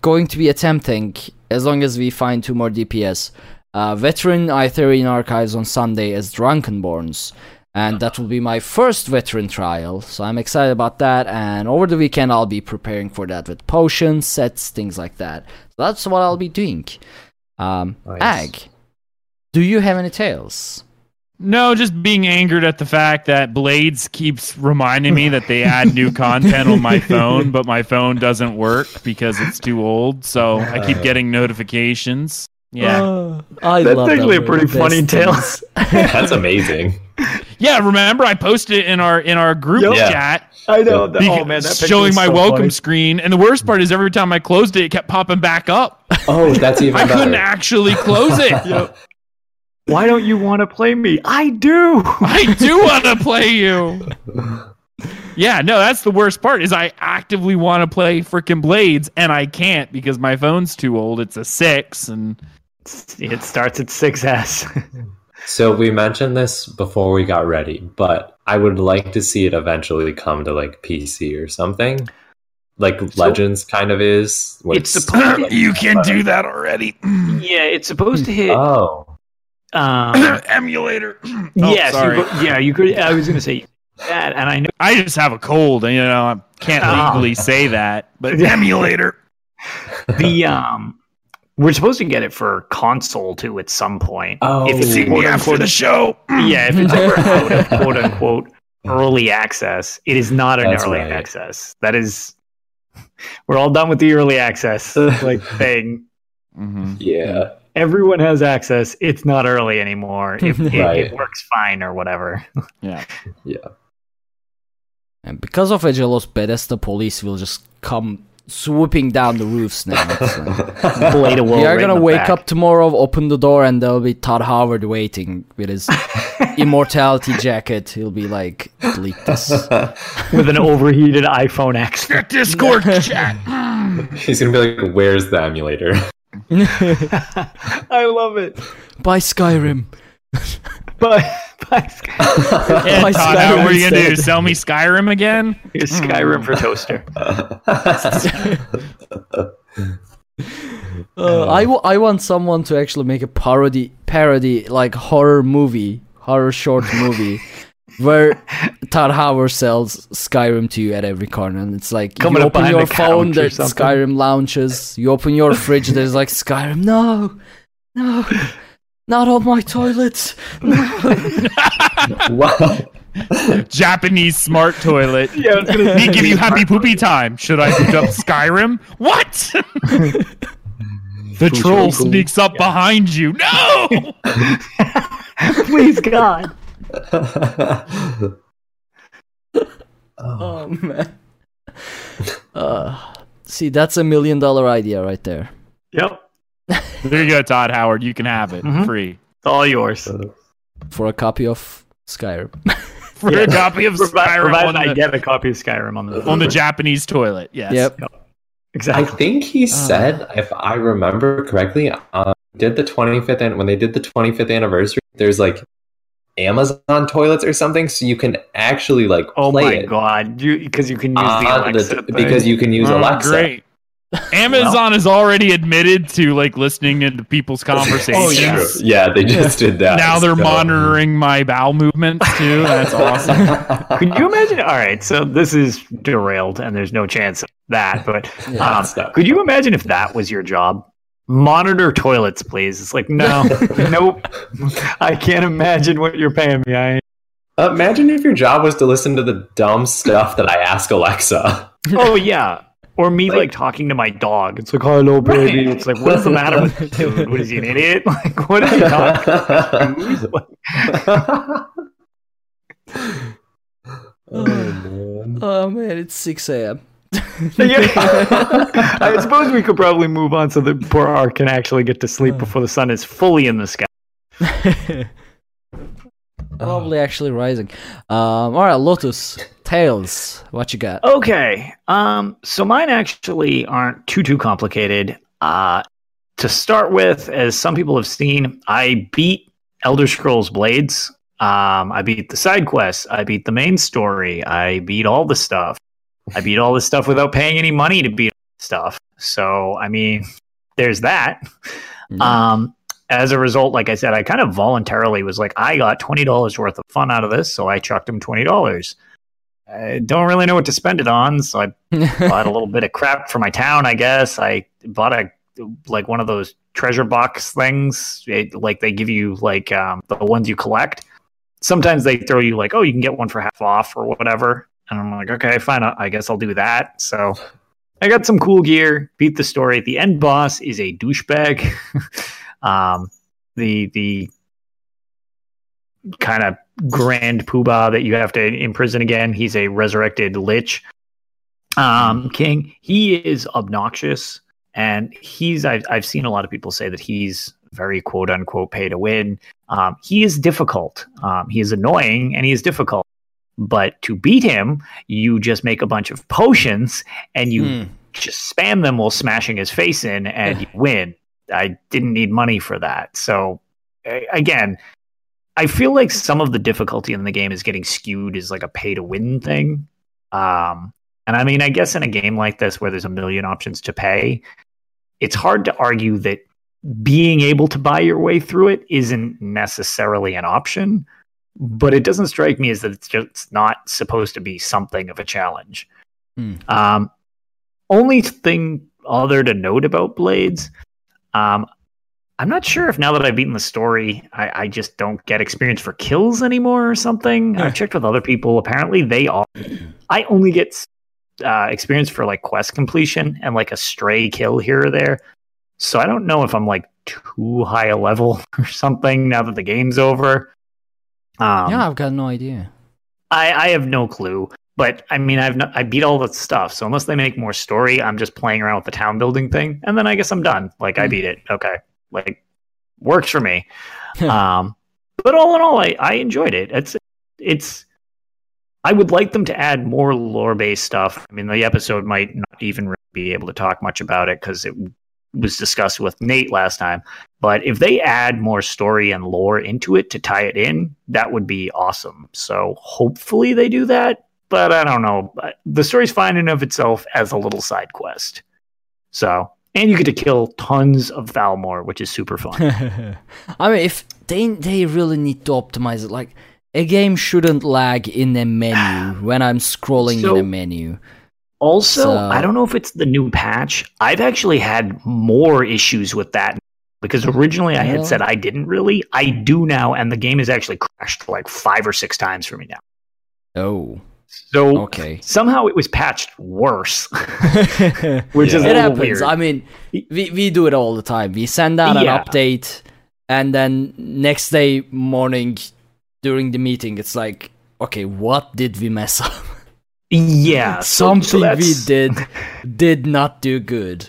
going to be attempting, as long as we find two more DPS, uh, veteran Aetherian archives on Sunday as Drunkenborns. And that will be my first veteran trial, so I'm excited about that. And over the weekend, I'll be preparing for that with potions, sets, things like that. So that's what I'll be doing. Um, Nice. Ag, do you have any tails? No, just being angered at the fact that Blades keeps reminding me that they add new content on my phone, but my phone doesn't work because it's too old. So I keep getting notifications. Yeah. Uh, I That's love that actually a we're pretty funny best tale. That's amazing. Yeah, remember I posted it in our in our group Yep. Yeah. chat I know. That, beca- oh man, that showing my so welcome funny. screen. And the worst part is every time I closed it, it kept popping back up. Oh, that's even I couldn't actually close it. Why don't you want to play me? I do. I do want to play you. Yeah, no, that's the worst part. Is I actively want to play freaking Blades and I can't because my phone's too old. It's a six, and It starts at 6S. So we mentioned this before we got ready, but I would like to see it eventually come to like PC or something. Like Legends kind of is. where it's supposed to, you can do that already. yeah, it's supposed to hit. Oh. Um, Emulator. Oh, yes, sorry. You, could- yeah, you could. I was going to say that, and I know I just have a cold, and you know I can't Oh. legally say that. But emulator. the um, we're supposed to get it for console too at some point. Oh. if it's See quote me after unquote, the show. yeah, if it's ever out of quote unquote early access, it is not an That's early right. access. That is, we're all done with the early access like thing. Mhm. Yeah. Everyone has access. It's not early anymore. If it, Right. it works fine or whatever. Yeah. Yeah. And because of Agelos, Bethesda police will just come swooping down the roofs now. It's like- Blade of Woe we are right gonna wake back. up tomorrow, open the door, and there'll be Todd Howard waiting with his immortality jacket. He'll be like, delete this. with an overheated iPhone X. Discord chat. He's gonna be like, "Where's the emulator?" I love it. Buy Skyrim. But, but Yeah, My Todd, how Skyrim are you gonna do? Sell me Skyrim again? here's Skyrim for toaster. Uh, I, w- I want someone to actually make a parody parody like horror movie, horror short movie, where Todd Howard sells Skyrim to you at every corner, and it's like Coming you open your the phone, there's. Skyrim launches. You open your fridge, there's like Skyrim. No, no, not on my toilet. what? Japanese smart toilet. Yeah, I gonna Me give you happy poopy time. Should I boot up Skyrim? What? the troll sneaks up behind you. No! Please God. Oh man. Uh, see, that's a million dollar idea right there. Yep. There you go, Todd Howard. You can have it Mhm. free. It's all yours. For a copy of Skyrim. For a copy of Skyrim Provided on I the, get a copy of Skyrim on the on the Japanese toilet. Yes. Yep. I Exactly. think he said, if I remember correctly, uh, did the 25th an- when they did the 25th anniversary. There's like Amazon toilets or something, so you can actually like Oh play my it God! You because you can use the Alexa the- because you can use Oh, Alexa. Great. Amazon has already admitted to like listening into people's conversations. Oh, yeah. Yeah, they just did that. Now they're so- monitoring my bowel movements too. That's awesome. Could you imagine? All right, so this is derailed, and there's no chance of that. But Yeah, um, it's could you imagine if that was your job? Monitor toilets, please. It's like no, nope. I can't imagine what you're paying me. I Uh, Imagine if your job was to listen to the dumb stuff that I ask Alexa. oh yeah. Or me like, Like- talking to my dog. It's like, hello, baby. It's like, what is the matter with this dude? What is he, an idiot? Like, what is he talking? oh, man. oh man, it's 6 a.m. Yeah. I suppose we could probably move on so that poor Art can actually get to sleep before the sun is fully in the sky. Probably actually rising. Um, all right, Lotus Tails. What you got? Okay. Um, so mine actually aren't too too complicated. Uh, to start with, as some people have seen, I beat Elder Scrolls Blades. Um, I beat the side quests. I beat the main story. I beat all the stuff. I beat all this stuff without paying any money to beat stuff. So I mean, there's that. Um, as a result, like I said, I kind of voluntarily was like, I got twenty dollars worth of fun out of this, so I chucked him twenty dollars. I don't really know what to spend it on, so I bought a little bit of crap for my town. I guess I bought a like one of those treasure box things, it, like they give you like um, the ones you collect. sometimes they throw you like, oh, you can get one for half off or whatever. And I'm like, okay, fine. I guess I'll do that. So I got some cool gear, beat the story. The end boss is a douchebag. um, the the kind of grand poobah that you have to imprison again. He's a resurrected lich um, king. He is obnoxious, and he's I've I've seen a lot of people say that he's very quote unquote pay to win. Um, he is difficult. Um, he is annoying and he is difficult. But to beat him, you just make a bunch of potions and you Hmm. just spam them while smashing his face in, and you win. I didn't need money for that. So again, I feel like some of the difficulty in the game is getting skewed as like a pay to win thing. Um, and I mean, I guess in a game like this where there's a million options to pay, it's hard to argue that being able to buy your way through it isn't necessarily an option. But it doesn't strike me as that it's just not supposed to be something of a challenge. Hmm. Um, only thing other to note about Blades, um, I'm not sure if now that I've beaten the story, I, I just don't get experience for kills anymore or something. I've checked with other people. Apparently, they are. I only get uh, experience for like quest completion and like a stray kill here or there. So I don't know if I'm like too high a level or something now that the game's over. Um, yeah, I've got no idea. I, I have no clue. But I mean, I've not, I beat all the stuff. So unless they make more story, I'm just playing around with the town building thing, and then I guess I'm done. Like I Hmm. beat it. Okay, like works for me. um, but all in all, I, I enjoyed it. It's it's. I would like them to add more lore based stuff. I mean, the episode might not even really be able to talk much about it because it was discussed with Nate last time. But if they add more story and lore into it to tie it in, that would be awesome. So hopefully they do that. But I don't know. Uh, The story's fine in of itself as a little side quest. So, and you get to kill tons of Thalmor, which is super fun. I mean, if they they really need to optimize it, like a game shouldn't lag in a menu when I'm scrolling So- in a menu. Also, So- I don't know if it's the new patch. I've actually had more issues with that because originally I had said I didn't really. I do now, and the game has actually crashed like five or six times for me now. Oh, So okay. somehow it was patched worse, which is a it happens. weird. I mean, we we do it all the time. We send out an Yeah. update, and then next day morning during the meeting, it's like, okay, what did we mess up? Yeah, so- Something so we did did not do good.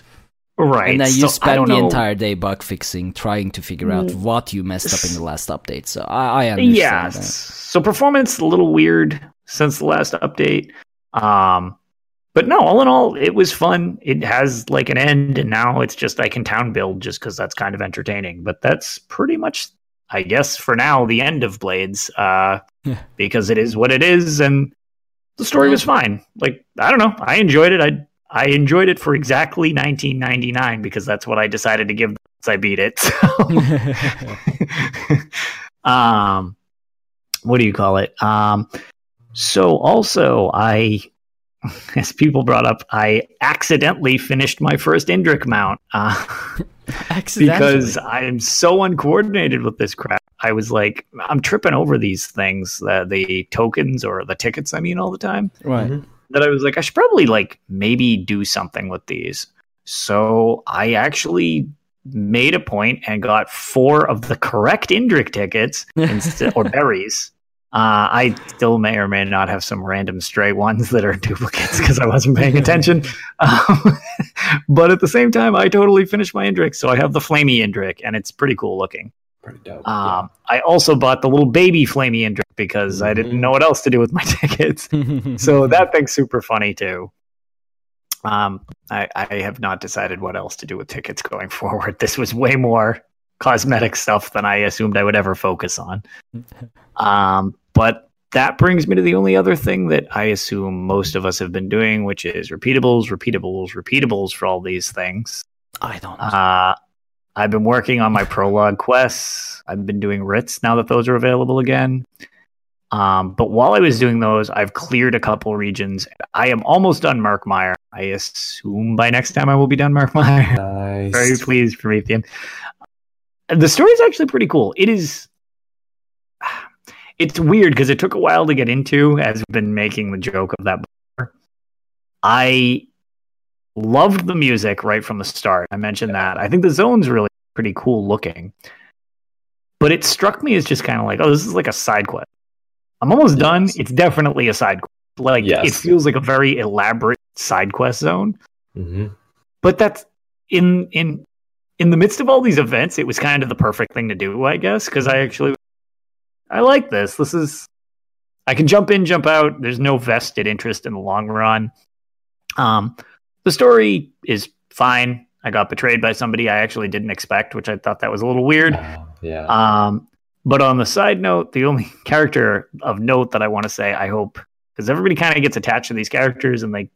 right. and then you so I spend the know. entire day bug fixing, trying to figure out what you messed up in the last update. So I, I understand yeah that. so performance a little weird since the last update um but no all in all it was fun it has like an end and now it's just i can town build just because that's kind of entertaining but that's pretty much i guess for now the end of blades uh Yeah. because it is what it is and the story was fine. Like i don't know. I enjoyed it. I i enjoyed it for exactly 1999 because that's what i decided to give once i beat it. So. um what do you call it? Um so also i as people brought up i accidentally finished my first indrik mount uh, because i'm so uncoordinated with this crap i was like i'm tripping over these things uh, the tokens or the tickets i mean all the time right. that I was like, I should probably like maybe do something with these. So I actually made a point and got four of the correct Indrik tickets instead, or berries. Uh, I still may or may not have some random stray ones that are duplicates because I wasn't paying attention. Um, but at the same time, I totally finished my Indrik, so I have the Flamey Indrik, and it's pretty cool looking. Pretty dope. Um, I also bought the little baby Flamey Indrik because I didn't know what else to do with my tickets so that thing's super funny too. Um, I, I have not decided what else to do with tickets going forward. This was way more cosmetic stuff than I assumed I would ever focus on. Um, but that brings me to the only other thing that I assume most of us have been doing, which is repeatables, repeatables, repeatables for all these things. I don't. Uh, I've been working on my prologue quests. I've been doing writs now that those are available again. Um, but while I was doing those, I've cleared a couple regions. I am almost done Murkmire. I assume by next time I will be done Murkmire. nice. Very pleased, Promethean. The story is actually pretty cool. It is. it's weird because it took a while to get into, as we've been making the joke of that. Before. I loved the music right from the start. I mentioned that. I think the zone's really pretty cool looking. But it struck me as just kind of like, oh, this is like a side quest. I'm almost done. It's definitely a side quest. Like Yes. it feels like a very elaborate side quest zone. hmm But that's in in in the midst of all these events, it was kind of the perfect thing to do, I guess, because I actually I like this. This is I can jump in, jump out. There's no vested interest in the long run. Um, the story is fine. I got betrayed by somebody I actually didn't expect, which I thought that was a little weird. yeah. Um, but on the side note, the only character of note that I want to say, I hope, because everybody kind of gets attached to these characters and they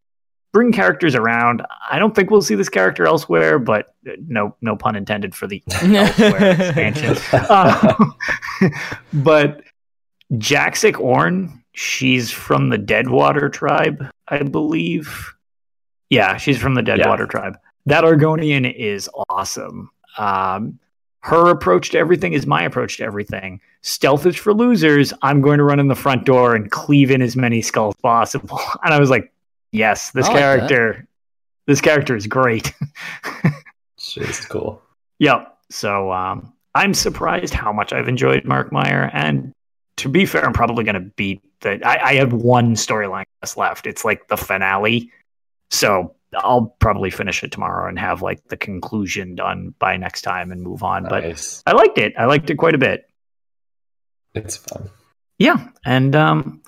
bring characters around. I don't think we'll see this character elsewhere, but uh, no, no pun intended for the elsewhere expansion. Um, but Jaxsik-Orrn, she's from the Deadwater tribe, I believe. Yeah, she's from the Deadwater tribe. That Argonian is awesome. Um, her approach to everything is my approach to everything. Stealth is for losers. I'm going to run in the front door and cleave in as many skulls possible. And I was like, yes, this like that. character, this character is great. She's cool. Yep. So um, I'm surprised how much I've enjoyed Murkmire. And to be fair, I'm probably going to beat the. I, I have one storyline left. It's like the finale. So I'll probably finish it tomorrow and have like the conclusion done by next time and move on. But I liked it. I liked it quite a bit. It's fun. Yeah. And um,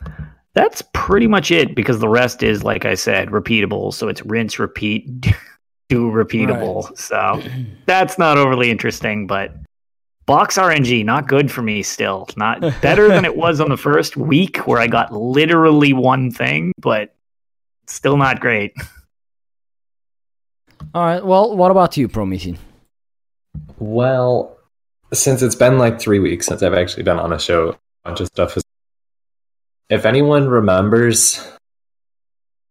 that's pretty much it because the rest is, like I said, repeatable. So it's rinse, repeat, do repeatable. So that's not overly interesting, but box RNG, not good for me still. Not better than it was on the first week where I got literally one thing, but still not great. All right. Well, what about you, Promethean? Well, since it's been like three weeks since I've actually been on a show, a bunch of stuff is. If anyone remembers,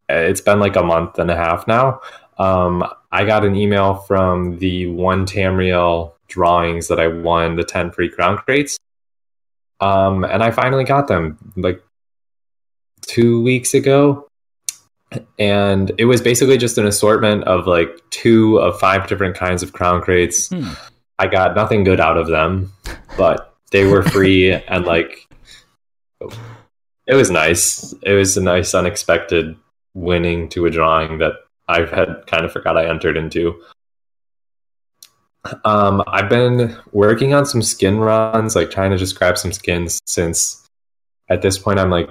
it's been like a month and a half now. Um, I got an email from the one Tamriel drawings that I won the 10 free crown crates. Um, and I finally got them like two weeks ago. And it was basically just an assortment of like two of five different kinds of crown crates. Hmm. I got nothing good out of them, but they were free and like it was nice. It was a nice unexpected winning to a drawing that I had kind of forgot I entered into. Um, I've been working on some skin runs, like trying to just grab some skins since at this point I'm like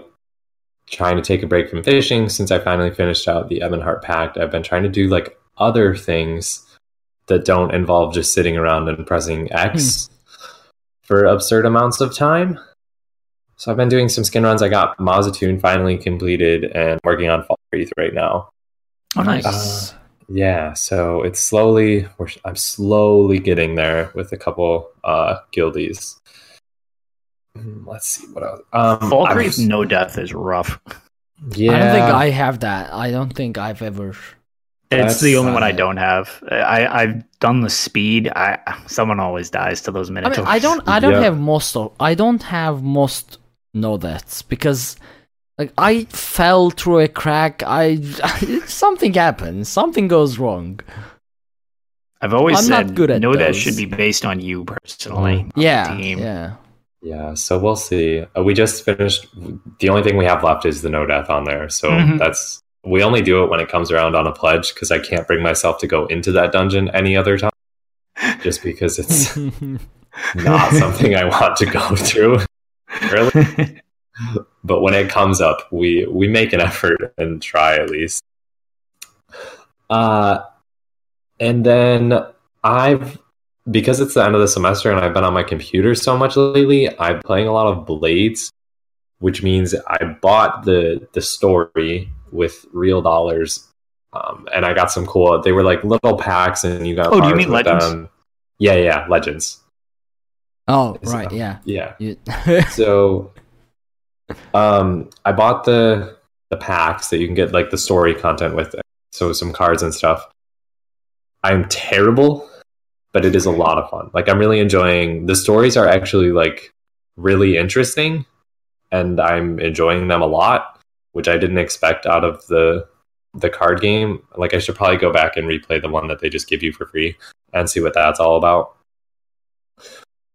trying to take a break from fishing since I finally finished out the Ebonheart Pact. I've been trying to do like other things that don't involve just sitting around and pressing X for absurd amounts of time. So I've been doing some skin runs. I got Mazzatun finally completed and working on Fall Wreath right now. Oh, nice. Uh, yeah, so it's slowly. We're, I'm slowly getting there with a couple uh, guildies. Hmm, Let's see what else. Um, Fall I've- No Death is rough. Yeah, I don't think I have that. I don't think I've ever. It's That's the only one I don't have. I, I've done the speed. I someone always dies to those I mean, I don't. I don't Yeah. have most of. I don't have most no that's because, like, I fell through a crack. I something happens. Something goes wrong. I've always I'm said not good at no death should be based on you personally. Mm. not the Yeah, team. yeah. Yeah, so we'll see. Uh, we just finished. The only thing we have left is the no death on there. So Mhm. that's we only do it when it comes around on a pledge because I can't bring myself to go into that dungeon any other time, just because it's not something I want to go through. Really, but when it comes up, we we make an effort and try at least. Uh, and then I've because it's the end of the semester and I've been on my computer so much lately, I'm playing a lot of Blades, which means I bought the the story with real dollars. Um, and I got some cool. They were like little packs, and you got. Oh, do you mean with Legends? them. Yeah, yeah, legends. oh, Is- right. Yeah. Yeah. You- So, um, I bought the the packs that you can get like the story content with, it. so some cards and stuff. I'm terrible, but it is a lot of fun. Like I'm really enjoying the stories. Are actually like really interesting, and I'm enjoying them a lot, which I didn't expect out of the the card game. Like I should probably go back and replay the one that they just give you for free and see what that's all about.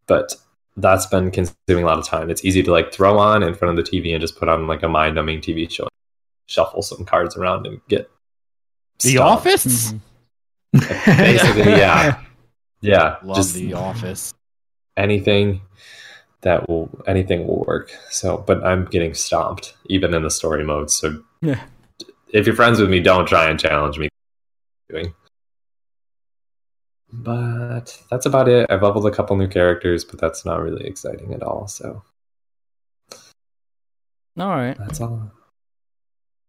But that's been consuming a lot of time. It's easy to like throw on in front of the TV and just put on like a mind numbing TV show, shuffle some cards around and get The stomped. Office. Mm-hmm. Basically, yeah, yeah. Love just The Office. anything that will anything will work. So, but I'm getting stomped even in the story mode. So, Yeah. if you're friends with me, don't try and challenge me. Doing. But that's about it. I've leveled a couple new characters, but that's not really exciting at all. So All right. that's all.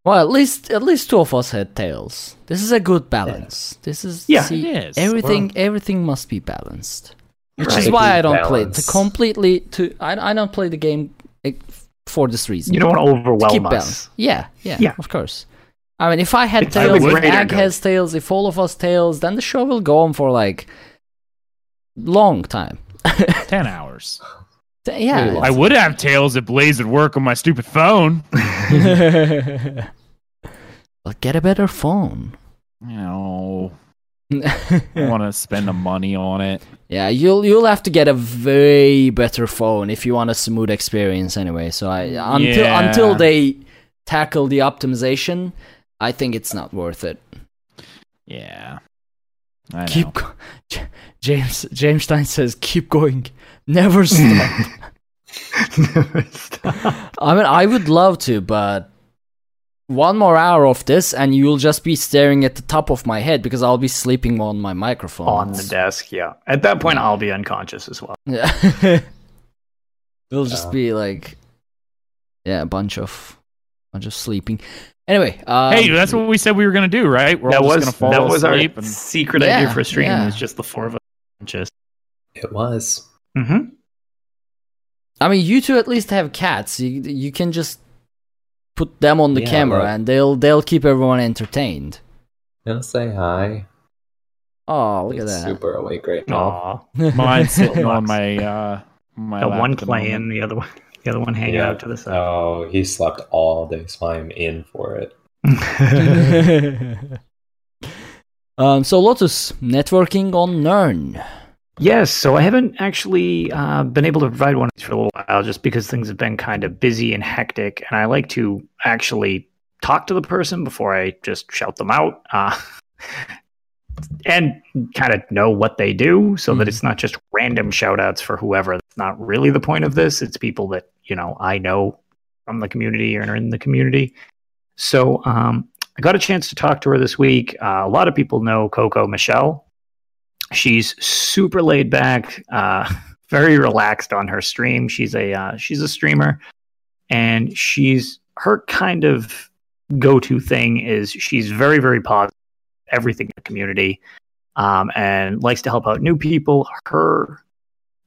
Well, at least at least two of us had tails. This is a good balance. This is Yeah, see, it is. everything everything must be balanced. Which is why I don't play it. To completely to I, I don't play the game eh, for this reason. You don't want to To overwhelm keep us. balance. Yeah, yeah, Yeah. of course. I mean, if I had It's- tails, if Ag has tails, if all of us tails, then the show will go on for like long time. Ten hours. Yeah. I would have tails if Blaze would work on my stupid phone. well, get a better phone. You know, I want to spend the money on it. Yeah, you'll you'll have to get a way better phone if you want a smooth experience anyway. So I until Yeah. until they tackle the optimization, I think it's not worth it. Yeah. I know. Keep go- J- James James Stein says keep going, never stop. I mean, I would love to, but one more hour of this and you'll just be staring at the top of my head because I'll be sleeping on my microphone. on the desk. Yeah. At that point, I'll be unconscious as well. Yeah. It'll just Yeah. be like yeah, a bunch of bunch of sleeping. Anyway, um, hey, that's what we said we were gonna do, right? We're that all was gonna that was our and secret Yeah, idea for stream. yeah. Was just the four of us. Just. It was. Mm-hmm. I mean, you two at least have cats. You you can just put them on the Yeah, camera look. and they'll they'll keep everyone entertained. They'll say hi. Oh, look at that. super awake right now. Aw. mine's sitting on my uh my The one at playing, the other one, the other one hanging Yeah. out to the side. Oh, he slept all day, so I'm in for it. um, so Lotus networking on Nirn. Yes, so I haven't actually uh, been able to provide one for a little while just because things have been kind of busy and hectic, and I like to actually talk to the person before I just shout them out, uh, and kind of know what they do, so that Mhm. it's not just random shout outs for whoever. That's not really the point of this. It's people that you know I know from the community or are in the community. So um, I got a chance to talk to her this week. Uh, a lot of people know Coco Michelle. She's super laid back, uh, very relaxed on her stream. She's a uh, she's a streamer, and she's her kind of go to thing is she's very very positive, everything in the community, um, and likes to help out new people. Her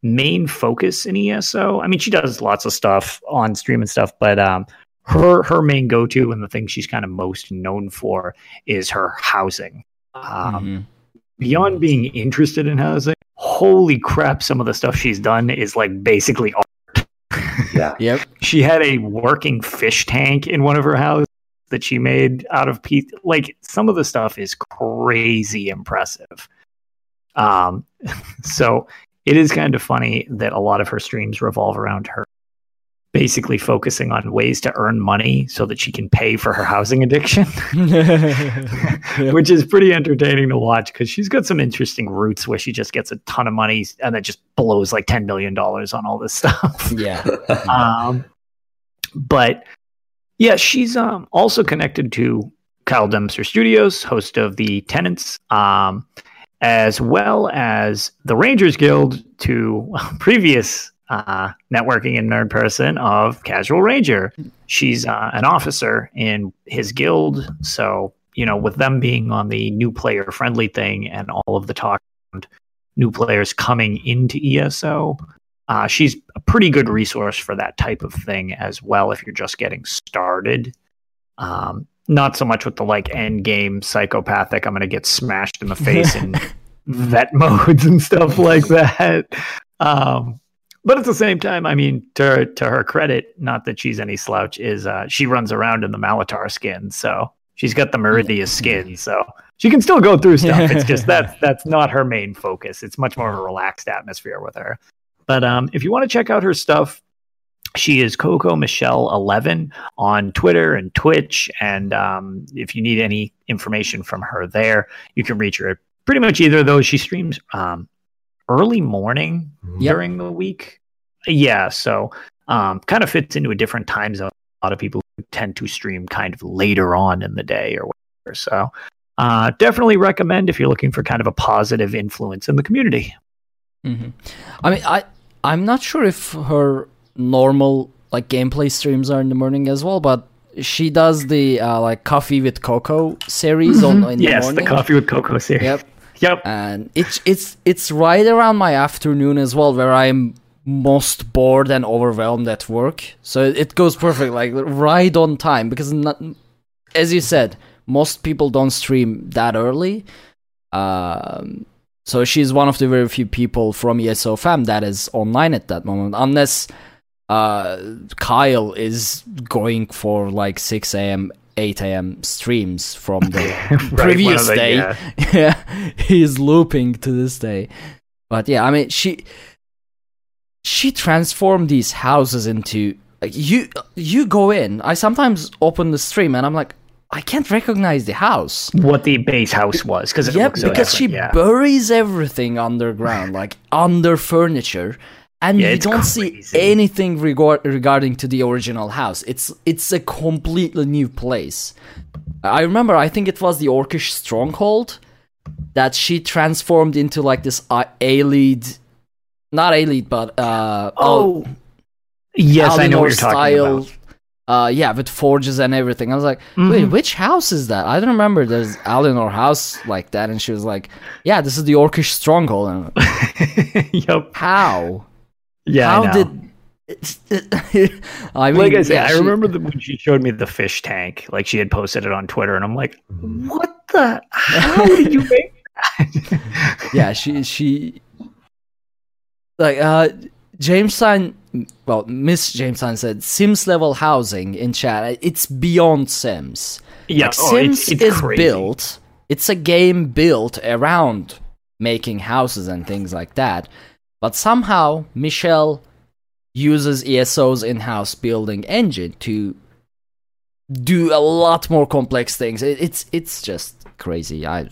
main focus in ESO, I mean, she does lots of stuff on stream and stuff, but um, her her main go to and the thing she's kind of most known for is her housing. Um, Mhm. beyond being interested in housing, holy crap, some of the stuff she's done is like basically art. Yeah. Yep. she had a working fish tank in one of her houses that she made out of pe Like some of the stuff is crazy impressive. Um, so it is kind of funny that a lot of her streams revolve around her basically focusing on ways to earn money so that she can pay for her housing addiction. Which is pretty entertaining to watch because she's got some interesting routes where she just gets a ton of money and then just blows like $10 million on all this stuff. yeah. um, but yeah, she's um, also connected to Kyle Dempster Studios, host of the Tenants, um, as well as the Rangers Guild to previous uh, networking and nerd person of Casual Ranger. She's uh, an officer in his guild. So, you know, with them being on the new player friendly thing and all of the talk new players coming into ESO, uh, she's a pretty good resource for that type of thing as well if you're just getting started. Um, not so much with the like end game psychopathic, I'm going to get smashed in the face in vet modes and stuff like that. Um, but at the same time, I mean, to to her credit, not that she's any slouch, is uh, she runs around in the Malatar skin, so she's got the Meridius skin, so she can still go through stuff. It's just that's that's not her main focus. It's much more of a relaxed atmosphere with her. But um, if you want to check out her stuff, she is Coco Michelle eleven on Twitter and Twitch, and um, if you need any information from her there, you can reach her at pretty much either of those. She streams um, early morning Yep. during the week. Yeah, so um, kind of fits into a different time zone. A lot of people tend to stream kind of later on in the day or whatever. So uh, definitely recommend if you're looking for kind of a positive influence in the community. hmm I mean, I I'm not sure if her normal like gameplay streams are in the morning as well, but she does the uh, like coffee with cocoa series on in the yes, the coffee with cocoa series. Yep. Yep. and it's it's it's right around my afternoon as well where i'm most bored and overwhelmed at work so it goes perfect like right on time because not, as you said most people don't stream that early um so she's one of the very few people from ESO fam that is online at that moment unless uh Kyle is going for like 6 a.m 8 a.m streams from the previous the- day yeah. yeah he's looping to this day but yeah i mean she she transformed these houses into like you you go in i sometimes open the stream and i'm like i can't recognize the house What the base house was because yeah so because she yeah. buries everything underground like under furniture and Yeah, you don't crazy. see anything regard- regarding to the original house it's it's a completely new place i remember i think it was the orcish stronghold that she transformed into like this uh, Ayleid not Ayleid but uh Oh, yes, I know what you're talking style, about. Uh, yeah, with forges and everything. I was like, Mm-hmm. wait, which house is that? I don't remember there's Alienor house like that. And she was like, yeah, this is the Orcish stronghold. And like, yep. how? Yeah. how I know. did? I mean, like I said, yeah, I she- remember the, when she showed me the fish tank. Like she had posted it on Twitter, and I'm like, "What the? How did you make?" that?" yeah, she she like uh Jameson well, Miss Jameson said Sims level housing in chat. It's beyond Sims. yeah, like, oh, Sims it's, it's is crazy. built. It's a game built around making houses and things like that. But somehow Michelle uses ESO's in-house building engine to do a lot more complex things. It, it's it's just crazy. I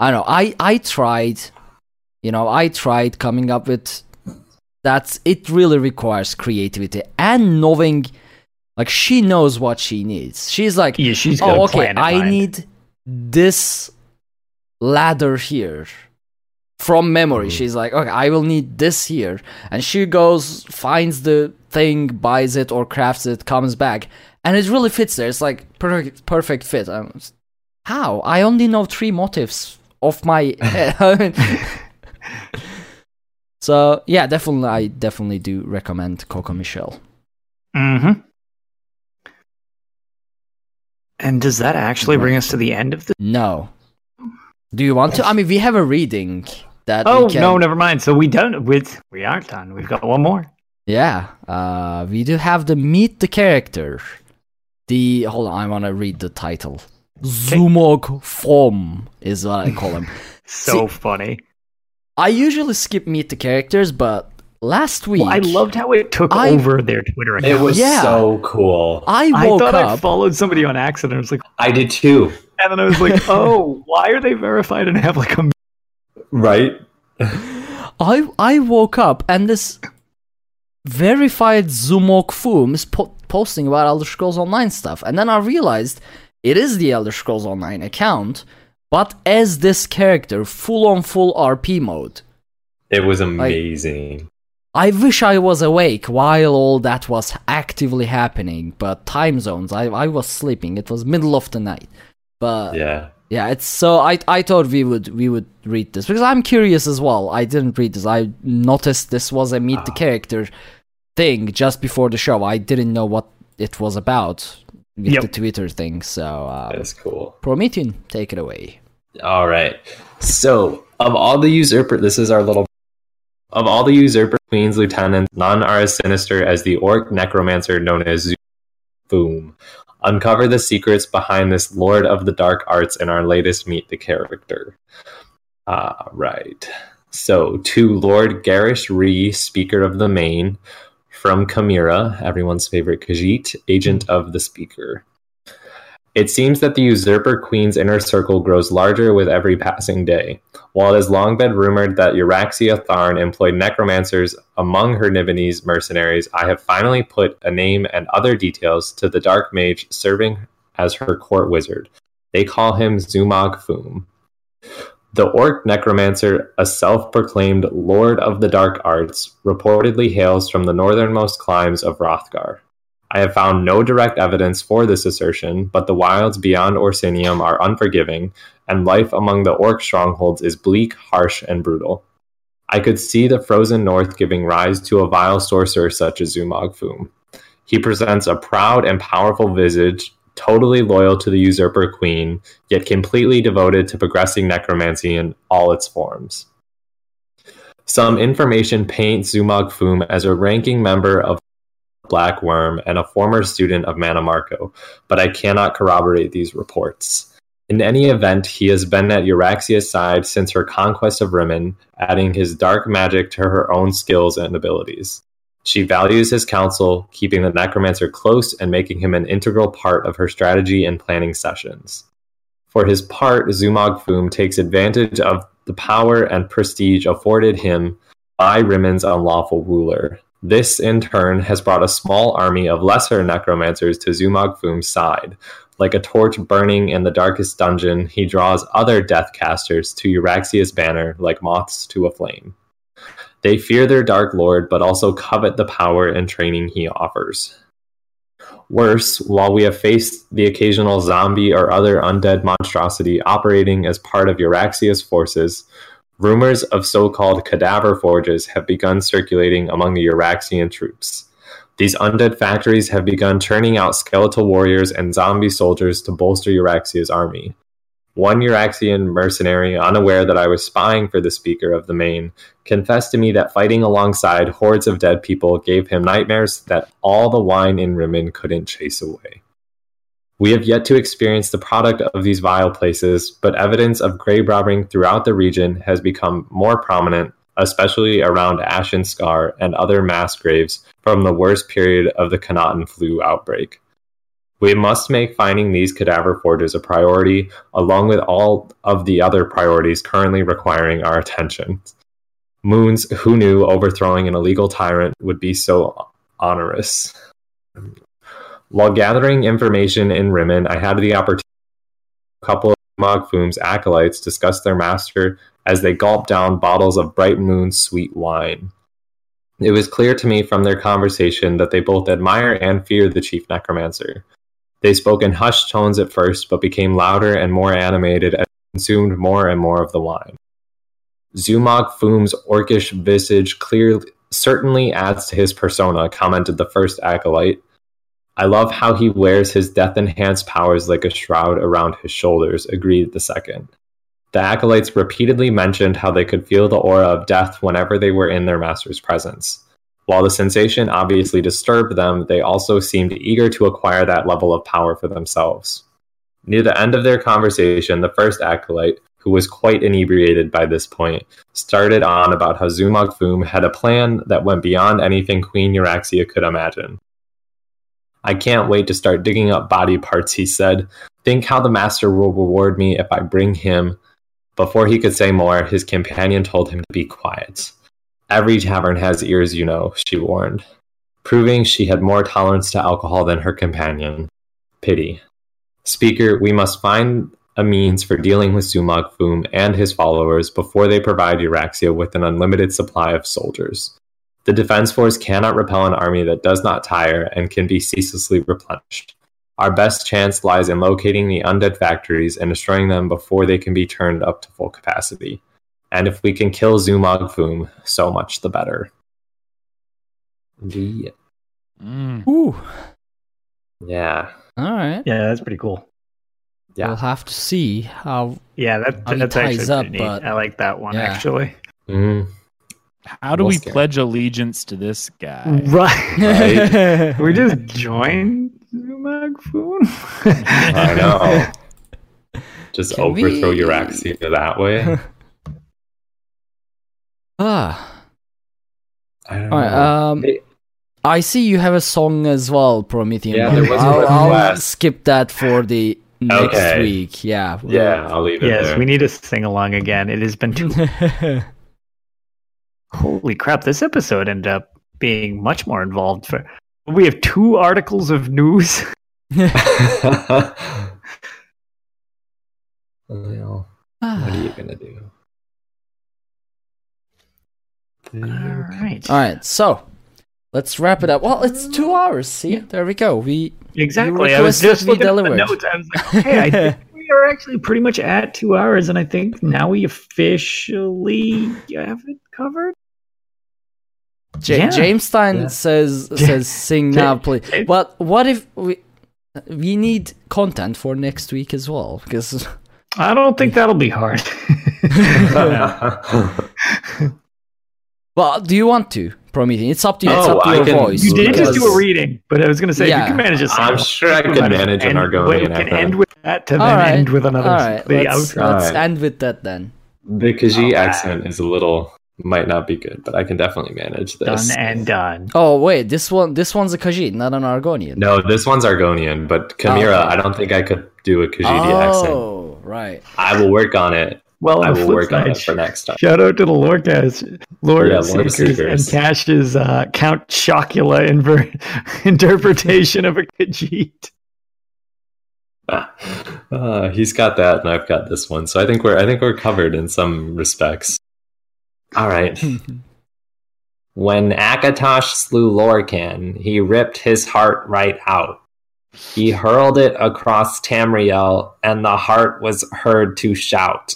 I don't know. I I tried, you know, I tried coming up with that. It really requires creativity and knowing. Like she knows what she needs. She's like, Yeah, she's oh, okay, I mind. need this ladder here from memory. She's like, okay, I will need this here, and she goes, finds the thing, buys it or crafts it, comes back, and it really fits there. It's like perfect, perfect fit. Um, how? I only know three motifs of my head. so yeah, definitely, I definitely do recommend Coco Michelle. Mm-hmm. And does that actually bring us to the end of the? No. Do you want to? I mean, we have a reading that. Oh we can, no, never mind. So we don't. with we aren't done. We've got one more. Yeah, uh, we do have the meet the character. The hold on, I want to read the title. Zumog Form is what I call him. So See- funny. I usually skip meet the characters, but last week Well, I loved how it took I- over their Twitter account. It was Yeah. so cool. I I woke thought I up. followed somebody on accident. I was like, I did too. and then I was like, oh, why are they verified and have like a Right? I I woke up and this verified Zumog Phoom is po- posting about Elder Scrolls Online stuff, and then I realized it is the Elder Scrolls Online account, but as this character, full on full RP mode. It was amazing. I wish I was awake while all that was actively happening, but time zones, I, I was sleeping. It was middle of the night. But yeah. yeah, it's so I I thought we would we would read this because I'm curious as well. I didn't read this. I noticed this was a meet the ah. character thing just before the show. I didn't know what it was about with Yep. the Twitter thing. So uh, That's cool. Promethean, take it away. All right. So, of all the usurper, this is our little Of all the usurper queen's lieutenants, none are as sinister as the orc necromancer known as Boom. Uncover the secrets behind this Lord of the Dark Arts in our latest Meet the Character. Ah, right. So, to Lord Gharesh-ri, Speaker of the Mane, from Khamira, everyone's favorite Khajiit, Agent of the Speaker. It seems that the usurper queen's inner circle grows larger with every passing day. While it has long been rumored that Euraxia Tharn employed necromancers among her Nibenese mercenaries, I have finally put a name and other details to the dark mage serving as her court wizard. They call him Zumog Phoom. The orc necromancer, a self proclaimed lord of the dark arts, reportedly hails from the northernmost climes of Wrothgar. I have found no direct evidence for this assertion, but the wilds beyond Orsinium are unforgiving, and life among the orc strongholds is bleak, harsh, and brutal. I could see the frozen north giving rise to a vile sorcerer such as Zumog Phoom. He presents a proud and powerful visage, totally loyal to the usurper queen, yet completely devoted to progressing necromancy in all its forms. Some information paints Zumog Phoom as a ranking member of Black Worm and a former student of Mannimarco, but I cannot corroborate these reports. In any event, he has been at Euraxia's side since her conquest of Rimmen, adding his dark magic to her own skills and abilities. She values his counsel, keeping the necromancer close and making him an integral part of her strategy and planning sessions. For his part, Zumog Phoom takes advantage of the power and prestige afforded him by Rimmen's unlawful ruler, this, in turn, has brought a small army of lesser necromancers to Zumog Phoom's side. Like a torch burning in the darkest dungeon, he draws other deathcasters to Euraxia's banner like moths to a flame. They fear their Dark Lord, but also covet the power and training he offers. Worse, while we have faced the occasional zombie or other undead monstrosity operating as part of Euraxia's forces, Rumors of so-called cadaver forges have begun circulating among the Euraxian troops. These undead factories have begun churning out skeletal warriors and zombie soldiers to bolster Euraxia's army. One Euraxian mercenary, unaware that I was spying for the Speaker of the Mane, confessed to me that fighting alongside hordes of dead people gave him nightmares that all the wine in Rimmen couldn't chase away. We have yet to experience the product of these vile places, but evidence of grave robbing throughout the region has become more prominent, especially around Ashen Scar and other mass graves from the worst period of the Knahaten flu outbreak. We must make finding these cadaver forges a priority, along with all of the other priorities currently requiring our attention. Moons, who knew overthrowing an illegal tyrant would be so onerous? While gathering information in Rimmen, I had the opportunity a couple of Mogfoom's acolytes discuss their master as they gulped down bottles of Bright Moon sweet wine. It was clear to me from their conversation that they both admire and fear the chief necromancer. They spoke in hushed tones at first, but became louder and more animated as they consumed more and more of the wine. Zumog Phoom's orcish visage clearly certainly adds to his persona, commented the first acolyte, I love how he wears his death enhanced powers like a shroud around his shoulders, agreed the second. The acolytes repeatedly mentioned how they could feel the aura of death whenever they were in their master's presence. While the sensation obviously disturbed them, they also seemed eager to acquire that level of power for themselves. Near the end of their conversation, the first acolyte, who was quite inebriated by this point, started on about how Zumog Phoom had a plan that went beyond anything Queen Euraxia could imagine. I can't wait to start digging up body parts, he said. Think how the master will reward me if I bring him. Before he could say more, his companion told him to be quiet. Every tavern has ears, you know, she warned, proving she had more tolerance to alcohol than her companion. Pity. Speaker, we must find a means for dealing with Zumog Phoom and his followers before they provide Euraxia with an unlimited supply of soldiers. The Defense Force cannot repel an army that does not tire and can be ceaselessly replenished. Our best chance lies in locating the undead factories and destroying them before they can be turned up to full capacity. And if we can kill Zumog Phoom, so much the better. Yeah. Mm. Ooh. Yeah. All right. Yeah, that's pretty cool. Yeah. We'll have to see how. Yeah, that, How that's ties actually up, pretty neat. but- I like that one Yeah. actually. Mm. How do we Most pledge allegiance to this guy? Right. Right? we just join Magfoon. I know. Just Can overthrow we- Euraxia that way. ah. I don't All right. know. Um, I see you have a song as well, Promethean. Yeah, but there was a I'll, I'll skip that for the next Okay. week. Yeah. yeah, I'll leave it yes, there. we need to sing along again. It has been too. Holy crap! This episode ended up being much more involved. For we have two articles of news. What are you gonna do? All right. All right. So let's wrap it up. Well, it's two hours. See, there we go. We Exactly. I was just to be looking at the notes. I was like, hey, I think we are actually pretty much at two hours, and I think now we officially have it covered. J- Yeah. James Stein Yeah. says says sing now, please. Ja- But what if we we need content for next week as well? Because I don't think that'll be hard. well, do you want to Promethean? It's up to you. It's Oh, up to I your can- voice. you did just do a reading, but I was going to say if Yeah. you can manage a I'm sure I can manage an end- Argonian We can accent. end with that to All then right. end with another All right. Let's, outro. let's Alright. end with that then. the Khajiit Oh, accent is a little might not be good, but I can definitely manage this. Done and done. Oh wait, this one this one's a Khajiit, not an Argonian. No, this one's Argonian, but Chimera, okay. Oh. I don't think I could do a Khajiit accent. Oh, right. I will work on it. Well, I on will work on side, it for next time. Shout out to the lore guys, lore, Yeah, seekers, seekers. and Cash's uh, Count Chocula inver- interpretation of a Khajiit. Uh, he's got that, and I've got this one. So I think we're I think we're covered in some respects. All right. when Akatosh slew Lorkhan, he ripped his heart right out. He hurled it across Tamriel, and the heart was heard to shout,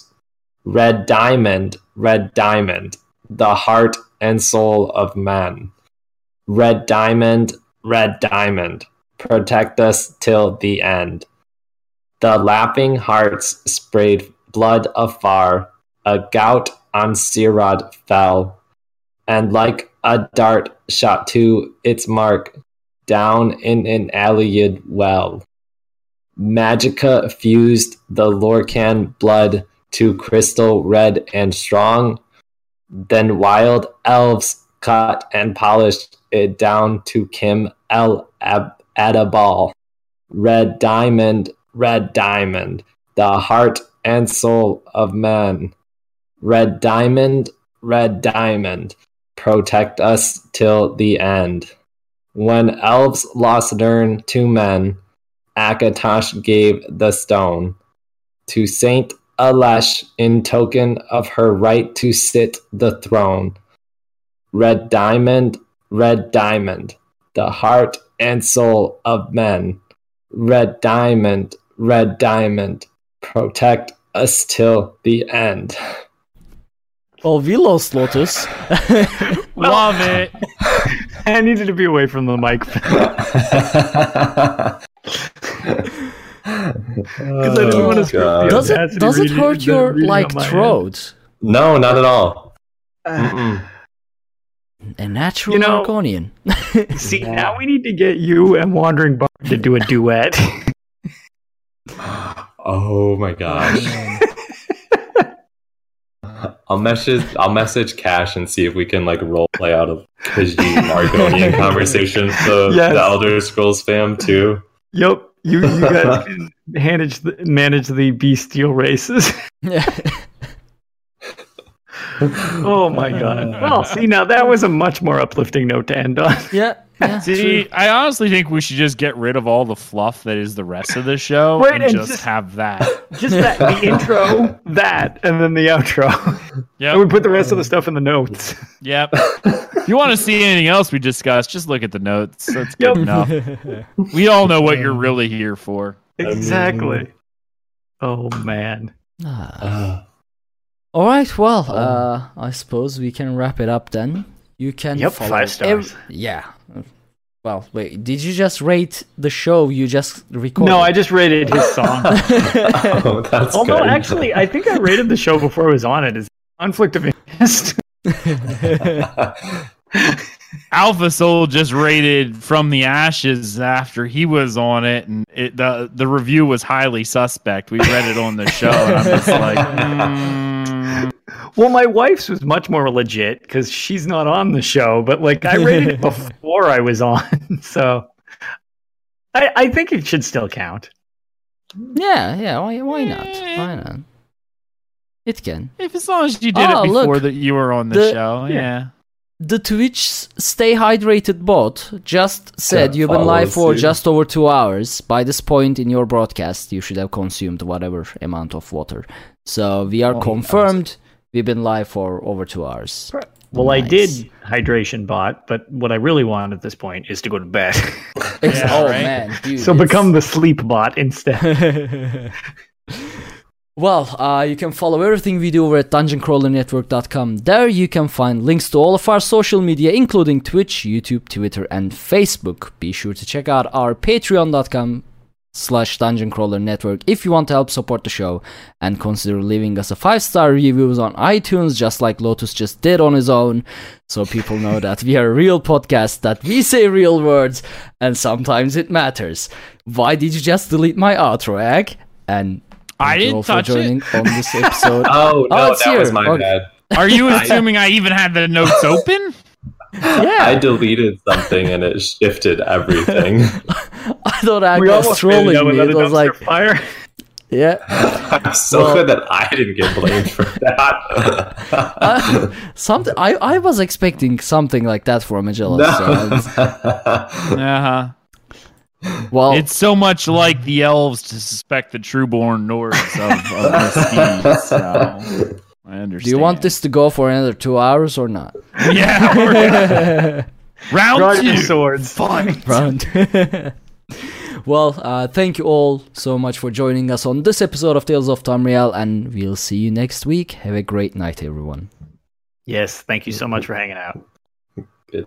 "Red diamond, red diamond, the heart and soul of men. Red diamond, red diamond, protect us till the end." The laughing hearts sprayed blood afar. A gout on Cyrod fell, and like a dart shot to its mark down in an Ayleid well. Magicka fused the Lorkhan blood to crystal red and strong. Then wild elves cut and polished it down to Kim El Ab- Adabal. Red diamond, red diamond, the heart and soul of man. Red diamond, red diamond, protect us till the end. When elves lost Nirn to men, Akatosh gave the stone to Saint Alesh in token of her right to sit the throne. Red diamond, red diamond, the heart and soul of men. Red diamond, red diamond, protect us till the end. Well, we lost Lotus. Love it. I needed to be away from the mic because I didn't want to screw God. does it does it hurt the your reading like on my end. throat? No, not at all. Uh. A natural You know- Argonian. See, now we need to get you and Wandering Bard to do a duet. Oh my gosh. I'll message I'll message Cash and see if we can like role play out of Khajiit Argonian conversation the, Yes. the Elder Scrolls fam too. yep, you you guys can manage the, manage the bestial races. oh my god! Uh, well, see, now that was a much more uplifting note to end on. yeah, yeah. See, I honestly think we should just get rid of all the fluff that is the rest of the show Right, and, and just, just- have that. Just that the intro, that, and then the outro. Yeah. And we put the rest of the stuff in the notes. Yep. If you want to see anything else we discussed, just look at the notes. That's Yep. good enough. We all know what you're really here for. Exactly. Oh man. Uh, All right. Well, uh, I suppose we can wrap it up then. You can Yep, follow five stars. ev- yeah. Well, wait. Did you just rate the show you just recorded? No, I just rated his song. oh, that's Although good. actually, I think I rated the show before it was on it. Is conflict of interest. Alpha Soul just rated from the ashes after he was on it, and it, the the review was highly suspect. We read it on the show, and I'm just like, mm, Well, my wife's was much more legit because she's not on the show, but like I rated it before I was on, so I, I think it should still count. Yeah, yeah. Why? Why not? Why not? It can. if as long as you did Oh, it before look. that you were on the, The- show, yeah. yeah. The Twitch Stay Hydrated bot just said Yeah, you've been live for suit. just over two hours. By this point in your broadcast, you should have consumed whatever amount of water. So we are Oh, confirmed. We've been live for over two hours. Well, I did hydration bot, but what I really want at this point is to go to bed. Yeah, oh right? man, dude, so it's- become the sleep bot instead. Well, uh, you can follow everything we do over at dungeoncrawlernetwork.com. There you can find links to all of our social media, including Twitch, YouTube, Twitter, and Facebook. Be sure to check out our patreon.com slash dungeoncrawler network if you want to help support the show and consider leaving us a five star reviews on itunes just like lotus just did on his own so people know that we are a real podcast that we say real words and sometimes it matters why did you just delete my outro egg and I didn't all for touch it. on this episode. Oh Oh, no, it's that was my Okay. bad. Are you assuming I even had the notes open? yeah, I deleted something and it shifted everything. I thought I we was almost trolling made it me. It another was like, dumpster fire. yeah, I'm so Well- good that I didn't get blamed for that. Uh, something. I, I was expecting something like that for Magellan. So it's- Uh huh. Well, It's so much like the elves to suspect the trueborn Nords of, of the Steeds, So I understand. do you want this to go for another two hours or not? Yeah. we're- Round Draw two. swords. Fine. Round. well, uh, thank you all so much for joining us on this episode of Tales of Tamriel, and we'll see you next week. Have a great night, everyone. Yes, thank you so much for hanging out. Good.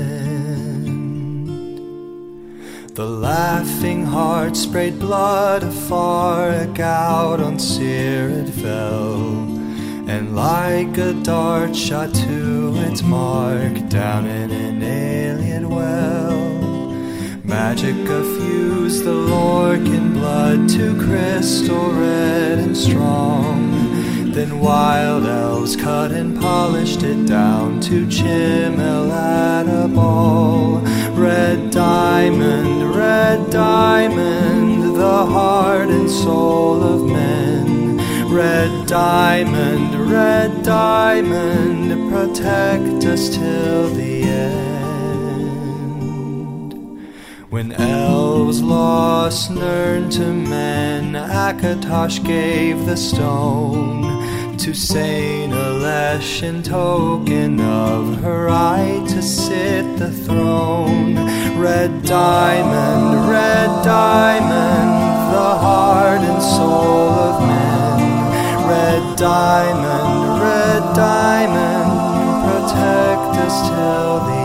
The laughing heart sprayed blood afar, a gout on Seer it fell, and like a dart shot to its mark down in an Ayleid well. Magic effused the Lorkhan blood to crystal red and strong. Then wild elves cut and polished it down to chimel at a ball. Red diamond, red diamond, the heart and soul of men. Red diamond, red diamond, protect us till the end. When elves lost Nirn to men, Akatosh gave the stone to Saint Alesh in token of her right to sit the throne. Red diamond, red diamond, the heart and soul of men. Red diamond, red diamond, protect us till the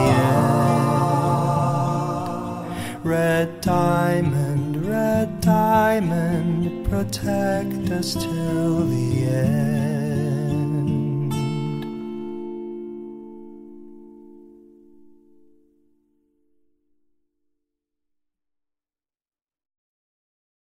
end. Red diamond, red diamond, protect us till the end.